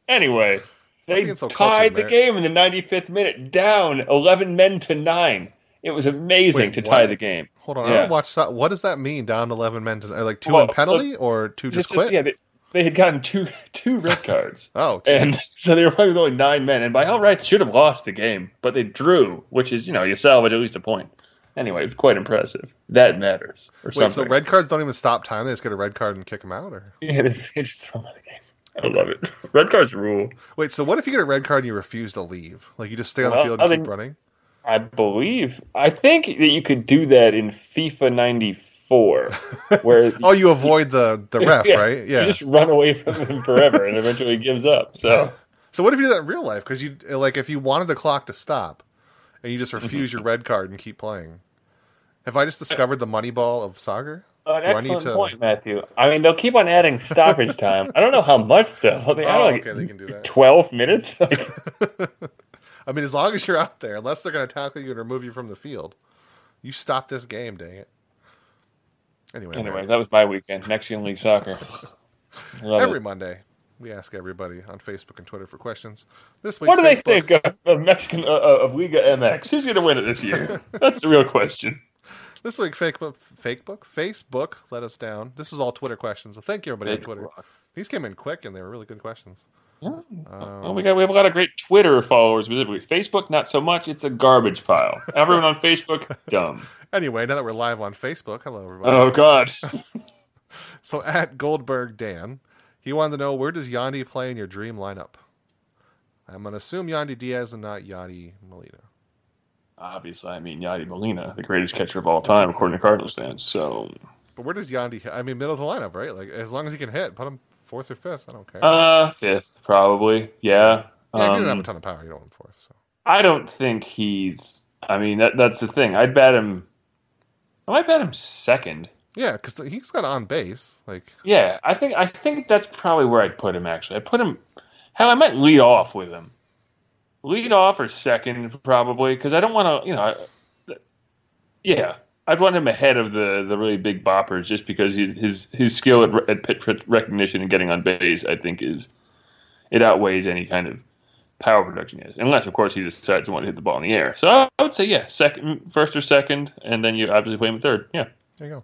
Anyway, they so tied cultured, the game in the 95th minute, down 11 men to nine. It was amazing Wait, to what? tie the game. Hold on, I Yeah. don't watch. So- what does that mean? Down eleven men to like two Well, in penalty or two just quit? yeah, they, had gotten two two red cards. Oh, two. And so they were playing with only nine men, and by all rights should have lost the game, but they drew, which is you know you salvage at least a point. Anyway, it was quite impressive. That matters. Or wait. So red cards don't even stop time. They just get a red card and kick them out, or yeah, they, just throw them out of the game. I love it. Red cards rule. wait. So what if you get a red card and you refuse to leave? Like you just stay on Well, the field and think- keep running? I believe. I think that you could do that in FIFA '94, where Oh, you avoid the the ref, Yeah, right? Yeah. you just run away from him forever, and eventually he gives up. So So what if you do that in real life? Because you like if you wanted the clock to stop, and you just Mm-hmm. refuse your red card and keep playing. Have I just discovered the money ball of soccer? An Do I need excellent to- point, Matthew. I mean, they'll keep on adding stoppage time. I don't know how much though. They Oh, add, like, okay, they can do that. Twelve minutes. I mean, as long as you're out there, unless they're going to tackle you and remove you from the field, you stop this game. Dang it. Anyway, anyway, that was my weekend. Mexican League soccer. Every it. Monday we ask everybody on Facebook and Twitter for questions. This week, What do they Facebook- think of, Mexican uh, uh, of Liga MX? Who's going to win it this year? That's the real question. This week, Facebook, Facebook, Facebook let us down. This is all Twitter questions. So thank you everybody on Twitter. These came in quick and they were really good questions. Um, well, we got we have a lot of great Twitter followers specifically. Facebook, not so much. It's a garbage pile. Everyone on Facebook, dumb. Anyway, now that we're live on Facebook, hello everybody. Oh God. so at Goldberg Dan, he wanted to know where does Yandy play in your dream lineup? I'm gonna assume Yandy Diaz and not Yadi Molina. Obviously, I mean Yadi Molina, the greatest catcher of all time, according to Cardinals fans. So, but where does Yandy? I mean, middle of the lineup, right? Like as long as he can hit, put him fourth or fifth. I don't care. Uh, fifth probably. Yeah. Yeah, he doesn't have a ton of power. You don't want fourth. So I don't think he's. I mean, that that's the thing. I'd bet him. I might bet him second. Yeah, because he's got on base. Like yeah, I think I think that's probably where I'd put him. Actually, I put him. Hell, I might lead off with him. Lead off or second probably because I don't want to. You know, I, yeah, I'd want him ahead of the the really big boppers just because he, his his skill at, at pitch recognition and getting on base, I think, is it outweighs any kind of power production is, unless of course he decides to want to hit the ball in the air. So I would say yeah, second, first or second, and then you obviously play him third. Yeah, there you go.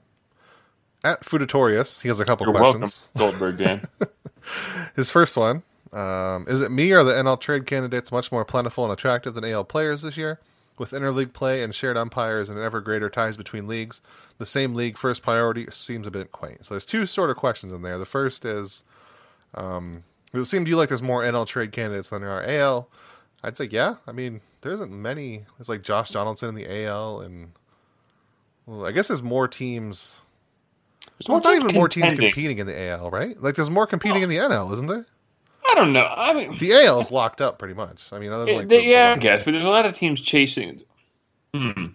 At Fudatorius, he has a couple You're questions. welcome, Goldberg Dan. His first one um, is it me or the NL trade candidates much more plentiful and attractive than AL players this year? With interleague play and shared umpires and ever greater ties between leagues, the same league first priority seems a bit quaint. So there's two sort of questions in there. The first is, um, it seem to you like there's more NL trade candidates than there are AL? I'd say yeah. I mean, there isn't many. It's like Josh Donaldson in the AL, and well, I guess there's more teams. There's well, not even more teams competing in the AL, right? Like there's more competing oh. in the NL, isn't there? I don't know. I mean, the AL is locked up pretty much. I mean, other than like the, the, yeah, I guess, but there's a lot of teams chasing. Hmm.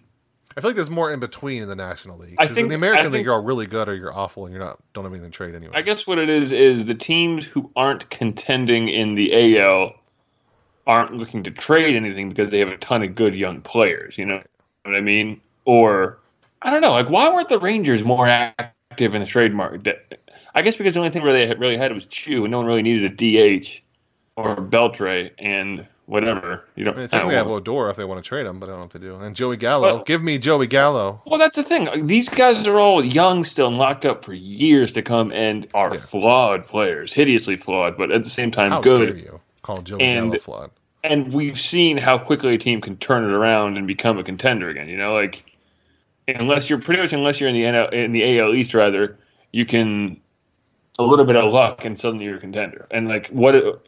I feel like there's more in between in the National League. I think in the American think, League, you're really good or you're awful, and you're not don't have anything to trade anyway. I guess what it is is the teams who aren't contending in the AL aren't looking to trade anything because they have a ton of good young players. You know what I mean? Or I don't know. Like, why weren't the Rangers more active in the trade market? I guess because the only thing where they really had was Choo, and no one really needed a DH or Beltre and whatever. You don't. I mean, technically, have Odor if they want to trade him, but I don't know what to do. And Joey Gallo, but, give me Joey Gallo. Well, that's the thing. These guys are all young, still and locked up for years to come, and are yeah. flawed players, hideously flawed, but at the same time How good. Dare you call Joey and, Gallo flawed? And we've seen how quickly a team can turn it around and become a contender again. You know, like unless you're pretty much unless you're in the NL, in the AL East rather, you can a little bit of luck and suddenly you're a contender. And like what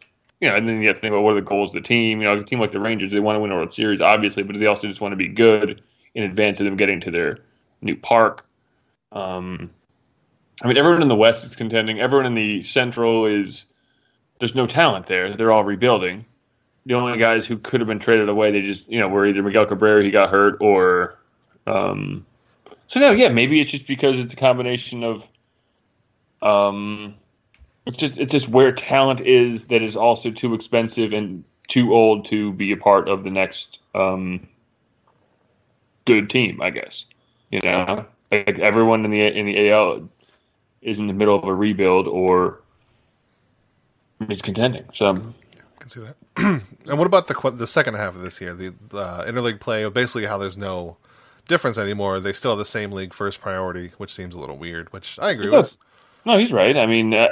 you know, and then you have to think about what are the goals of the team. You know, a team like the Rangers, they want to win a World Series, obviously, but they also just want to be good in advance of them getting to their new park. Um, I mean, everyone in the West is contending. Everyone in the Central is there's no talent there. They're all rebuilding. The only guys who could have been traded away, they just you know were either Miguel Cabrera, he got hurt, or um, so no, yeah, maybe it's just because it's a combination of um, it's just it's just where talent is that is also too expensive and too old to be a part of the next um, good team. I guess you know, like everyone in the in the AL is in the middle of a rebuild or is contending. So. I can see that. and what about the the second half of this year, the uh, interleague play? Basically, how there's no difference anymore. They still have the same league first priority, which seems a little weird. Which I agree with. No, he's right. I mean, uh,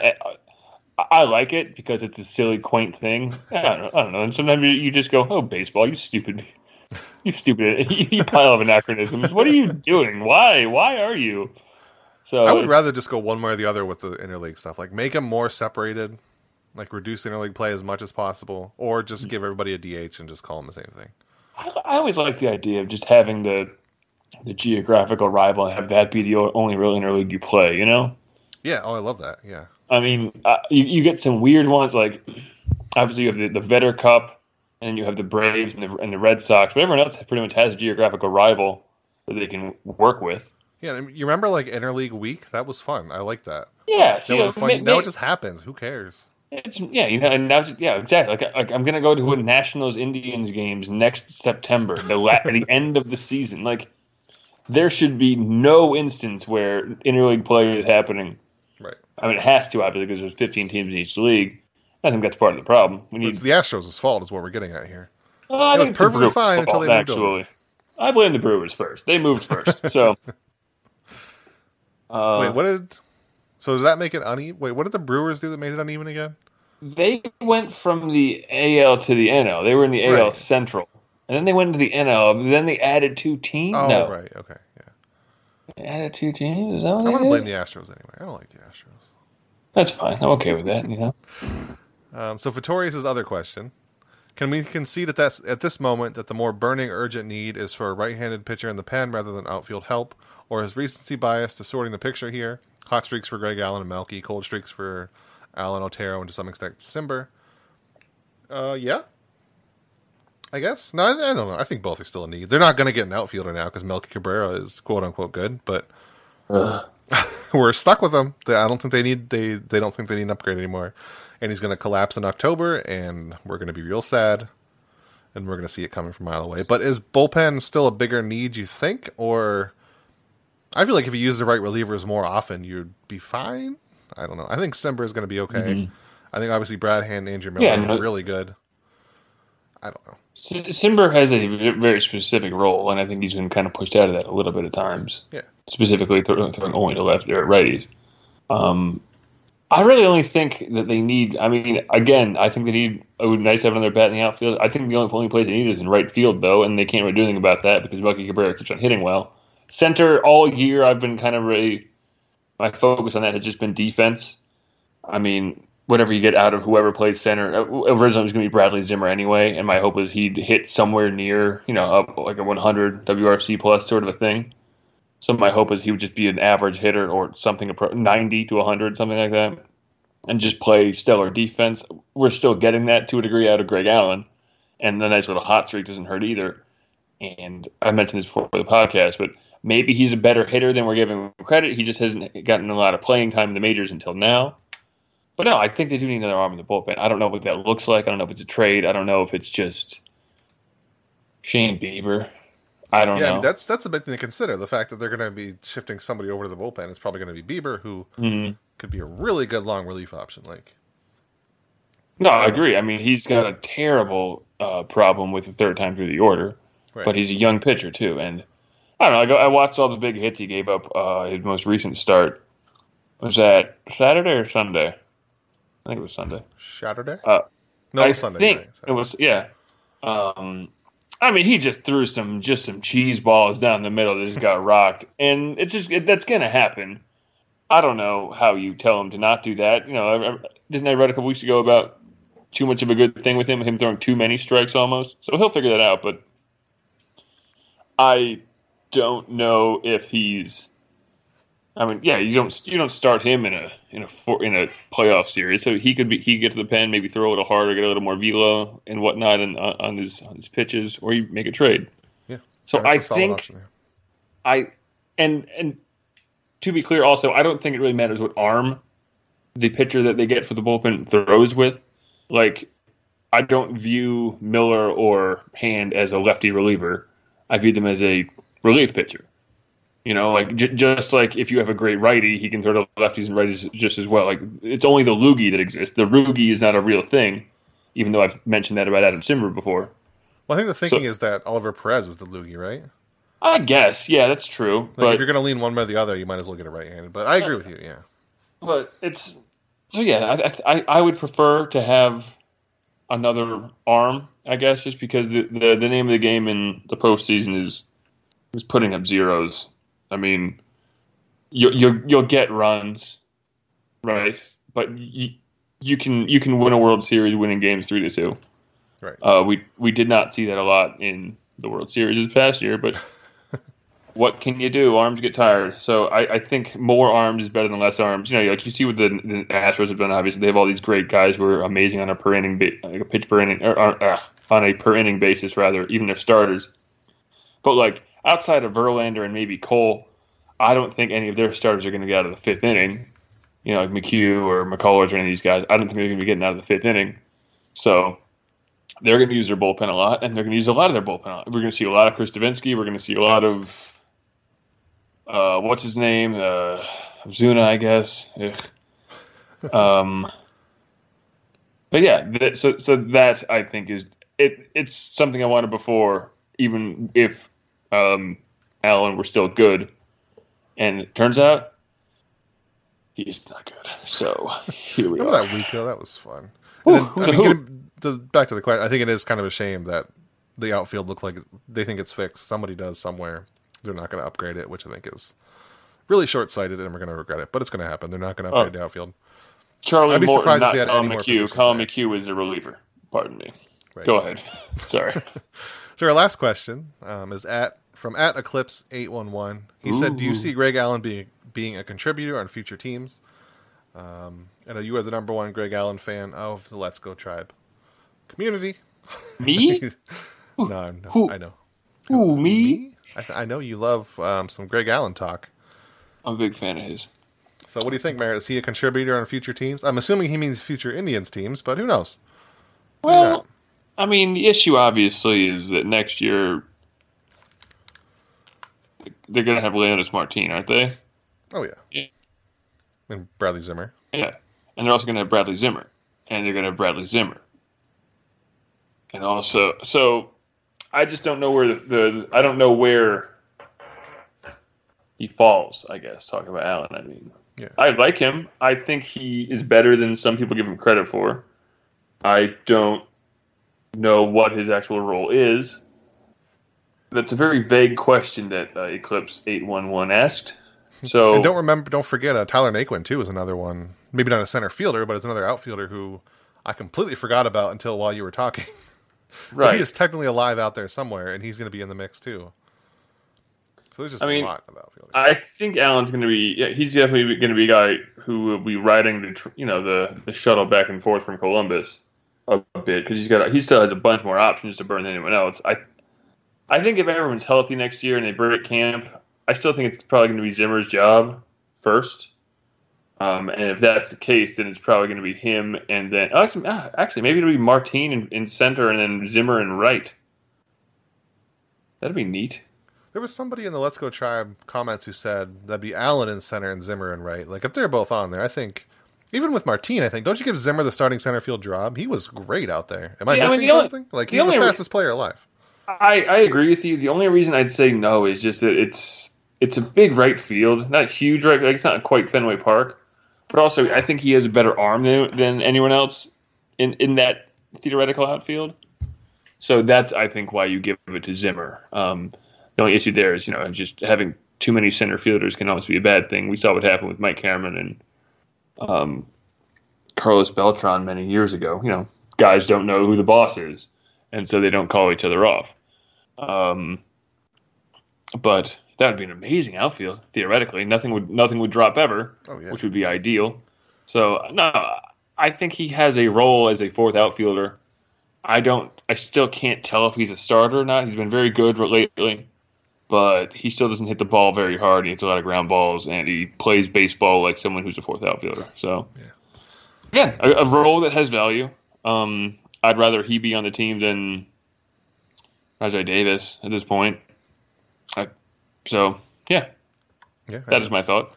I like it because it's a silly, quaint thing. I don't know. I don't know. And sometimes you just go, "Oh, baseball, you stupid, you stupid, you pile of anachronisms. What are you doing? Why? Why are you?" So I would rather just go one way or the other with the interleague stuff. Like make them more separated, like reduce interleague play as much as possible, or just give everybody a DH and just call them the same thing. I, I always like the idea of just having the the geographical rival and have that be the only real interleague you play. You know? Yeah. Oh, I love that. Yeah. I mean, uh, you, you get some weird ones like obviously you have the, the Vetter Cup, and you have the Braves and the and the Red Sox. But everyone else pretty much has a geographical rival that they can work with. Yeah, you remember like interleague week? That was fun. I like that. Yeah, that was fun. May, now it just happens. Who cares? yeah, you know, and now yeah, exactly. Like, like I'm gonna go to a Nationals Indians games next September, the la- the end of the season. Like, there should be no instance where interleague play is happening I mean, it has to obviously because there's 15 teams in each league. I think that's part of the problem. We need it's the Astros' fault, is what we're getting at here. I it was perfectly fine until they moved actually. Over. I blame the Brewers first. They moved first, so. Uh, Wait, what did? So does that make it uneven? Wait, what did the Brewers do that made it uneven again? they went from the AL to the NL. They were in the AL Right. Central, and then they went into the NL. Then they added two teams. Oh, no, right. Okay. Yeah. they added two teams. Is that I'm they gonna blame the Astros anyway. I don't like the Astros. That's fine. I'm okay with that. You know. Um, so Vittorius' other question: Can we concede at that at this moment that the more burning, urgent need is for a right-handed pitcher in the pen rather than outfield help, or is recency bias distorting the picture here? Hot streaks for Greg Allen and Melky, cold streaks for Allen Otero, and to some extent Cimber. Uh, yeah. I guess. No, I, I don't know. I think both are still a need. They're not going to get an outfielder now because Melky Cabrera is quote unquote good, but we're stuck with them. I don't think they need they they don't think they need an upgrade anymore. And he's going to collapse in October, and we're going to be real sad, and we're going to see it coming from a mile away. But is bullpen still a bigger need? You think, or I feel like if you use the right relievers more often, you'd be fine. I don't know. I think Cimber is going to be okay. Mm-hmm. I think obviously Brad Hand, and Andrew Miller Yeah, are no- really good. I don't know. Cimber has a very specific role, and I think he's been kind of pushed out of that a little bit at times. Yeah. Specifically, throw, throwing only to left or righties. Um, I really only think that they need. I mean, again, I think they need. It would be nice to have another bat in the outfield. I think the only only place they need is in right field, though, and they can't really do anything about that because Bucky Cabrera keeps on hitting well. Center all year, I've been kind of really. My focus on that has just been defense. I mean, whatever you get out of whoever plays center, uh, originally it was going to be Bradley Zimmer anyway, and my hope was he'd hit somewhere near, you know, up like a 100 WRC plus sort of a thing. So my hope is he would just be an average hitter or something 90 to 100, something like that, and just play stellar defense. We're still getting that to a degree out of Greg Allen, and the nice little hot streak doesn't hurt either. And I mentioned this before the podcast, but maybe he's a better hitter than we're giving him credit. He just hasn't gotten a lot of playing time in the majors until now. But no, I think they do need another arm in the bullpen. I don't know what that looks like. I don't know if it's a trade. I don't know if it's just Shane Bieber. I don't Yeah, I know. mean, that's that's a big thing to consider. The fact that they're going to be shifting somebody over to the bullpen is probably going to be Bieber, who Mhm. could be a really good long relief option. Like, No, I agree. I mean, he's got a terrible uh, problem with the third time through the order, right. but he's a young pitcher too. And I don't know. I, go, I watched all the big hits he gave up. Uh, his most recent start was that Saturday or Sunday. I think it was Sunday. Saturday? Uh, no, I Sunday. think night. it was yeah. Um, I mean, he just threw some just some cheese balls down the middle that just got rocked, and it's just it, that's gonna happen. I don't know how you tell him to not do that. You know, I, I, didn't I read a couple weeks ago about too much of a good thing with him, him throwing too many strikes almost. So he'll figure that out. But I don't know if he's. I mean, yeah, you don't you don't start him in a in a four, in a playoff series, so he could be he get to the pen, maybe throw a little harder, get a little more velo and whatnot, and on, uh, on his on his pitches, or you make a trade. Yeah. So That's I think option, yeah. I and and to be clear, also I don't think it really matters what arm the pitcher that they get for the bullpen throws with. Like I don't view Miller or Hand as a lefty reliever. I view them as a relief pitcher. You know, like j- just like if you have a great righty, he can throw to lefties and righties just as well. Like it's only the loogie that exists. The roogie is not a real thing, even though I've mentioned that about Adam Cimber before. Well, I think the thinking is that Oliver Perez is the loogie, right? I guess, yeah, that's true. Like, but if you're going to lean one way or the other, you might as well get it right-handed. But I agree with you. Yeah. but it's so yeah. I, I I would prefer to have another arm, I guess, just because the, the the name of the game in the postseason is is putting up zeros. I mean, you you you'll get runs, right? But you you can you can win a World Series winning games three to two. Right. Uh, we we did not see that a lot in the World Series this past year, but what can you do? Arms get tired. So I, I think more arms is better than less arms. You know, like you see what the, the Astros have done. Obviously, they have all these great guys who are amazing on a per inning, ba- like a pitch per inning, or, or, uh, on a per inning basis, rather, even their starters. But like outside of Verlander and maybe Cole, I don't think any of their starters are going to get out of the fifth inning. You know, like McHugh or McCullers or any of these guys. I don't think they're going to be getting out of the fifth inning. So they're going to use their bullpen a lot, and they're going to use a lot of their bullpen. We're going to see a lot of Chris Devenski. We're going to see a lot of uh, what's his name, uh, Zuna, I guess. Ugh. Um, but yeah, that, so so that I think is it. It's something I wanted before, even if um, Allen were still good, and it turns out he's not good. So here we Remember are. that week though? That was fun. Then, I mean, getting, the, back to the question, I think it is kind of a shame that the outfield look like they think it's fixed. Somebody does somewhere. They're not going to upgrade it, which I think is really short sighted, and we're going to regret it. But it's going to happen. They're not going to upgrade oh. the outfield. Charlie I'd be Morton, surprised not Collin McHugh. Collin McHugh is a reliever. Pardon me. Right. Go ahead. Sorry. so our last question um, is at from at Eclipse eight one one. He Ooh. said, "Do you see Greg Allen being being a contributor on future teams?" Um, and you are the number one Greg Allen fan of the Let's Go Tribe community. Me? no, no Who? I know. Who, me? me? I, I, know you love um, some Greg Allen talk. I'm a big fan of his. So, what do you think, Merritt? Is he a contributor on future teams? I'm assuming he means future Indians teams, but who knows? Well, I mean, the issue obviously is that next year they're going to have Leonys Martin, aren't they? Oh yeah. yeah. And Bradley Zimmer. Yeah, and they're also going to have Bradley Zimmer, and they're going to have Bradley Zimmer, and also so I just don't know where the, the I don't know where he falls. I guess talking about Allen. I mean, yeah. I like him. I think he is better than some people give him credit for. I don't know what his actual role is. That's a very vague question that uh, Eclipse eight one one asked. So and don't remember, don't forget, uh, Tyler Naquin too is another one. Maybe not a center fielder, but it's another outfielder who I completely forgot about until while you were talking. right, he is technically alive out there somewhere, and he's going to be in the mix too. So there's just I mean, a lot of outfielders. I think Allen's going to be. Yeah, he's definitely going to be a guy who will be riding the you know the the shuttle back and forth from Columbus a bit because he's got he still has a bunch more options to burn than anyone else. I I think if everyone's healthy next year and they break camp, I still think it's probably going to be Zimmer's job first. Um, and if that's the case, then it's probably going to be him, and then oh, actually, ah, actually, maybe it'll be Martin in, in, center, and then Zimmer in right. That'd be neat. There was somebody in the Let's Go Tribe comments who said that'd be Allen in center and Zimmer in right. Like if they're both on there, I think even with Martin, I think don't you give Zimmer the starting center field job? He was great out there. Am I yeah, missing I mean, something? Only, like he's the, the fastest re- player alive. I, I agree with you. The only reason I'd say no is just that it's it's a big right field, not huge right. Like it's not quite Fenway Park, but also I think he has a better arm than, than anyone else in in that theoretical outfield. So that's I think why you give it to Zimmer. Um, the only issue there is you know just having too many center fielders can always be a bad thing. We saw what happened with Mike Cameron and um, Carlos Beltran many years ago. You know, guys don't know who the boss is and so they don't call each other off. Um, but that would be an amazing outfield theoretically. Nothing would nothing would drop ever, oh, yeah. which would be ideal. So no, I think he has a role as a fourth outfielder. I don't. I still can't tell if he's a starter or not. He's been very good lately, but he still doesn't hit the ball very hard. He hits a lot of ground balls, and he plays baseball like someone who's a fourth outfielder. So, yeah, yeah a, a role that has value. Um, I'd rather he be on the team than Rajai Davis at this point. I, so yeah, yeah, that is my thought.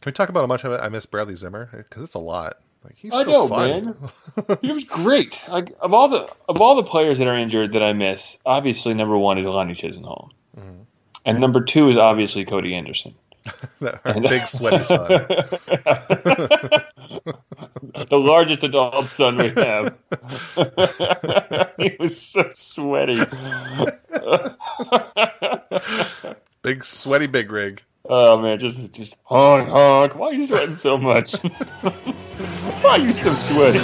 Can we talk about how much I miss Bradley Zimmer? Because it's a lot. Like he's I so know, fun. man. he was great. Like of all the of all the players that are injured that I miss, obviously number one is Lonnie Chisenhall, mm-hmm. and number two is obviously Cody Anderson. that big sweaty son. the largest adult son we have. he was so sweaty. big sweaty big rig. Oh man, just just honk honk. Why are you sweating so much? Why are you so sweaty?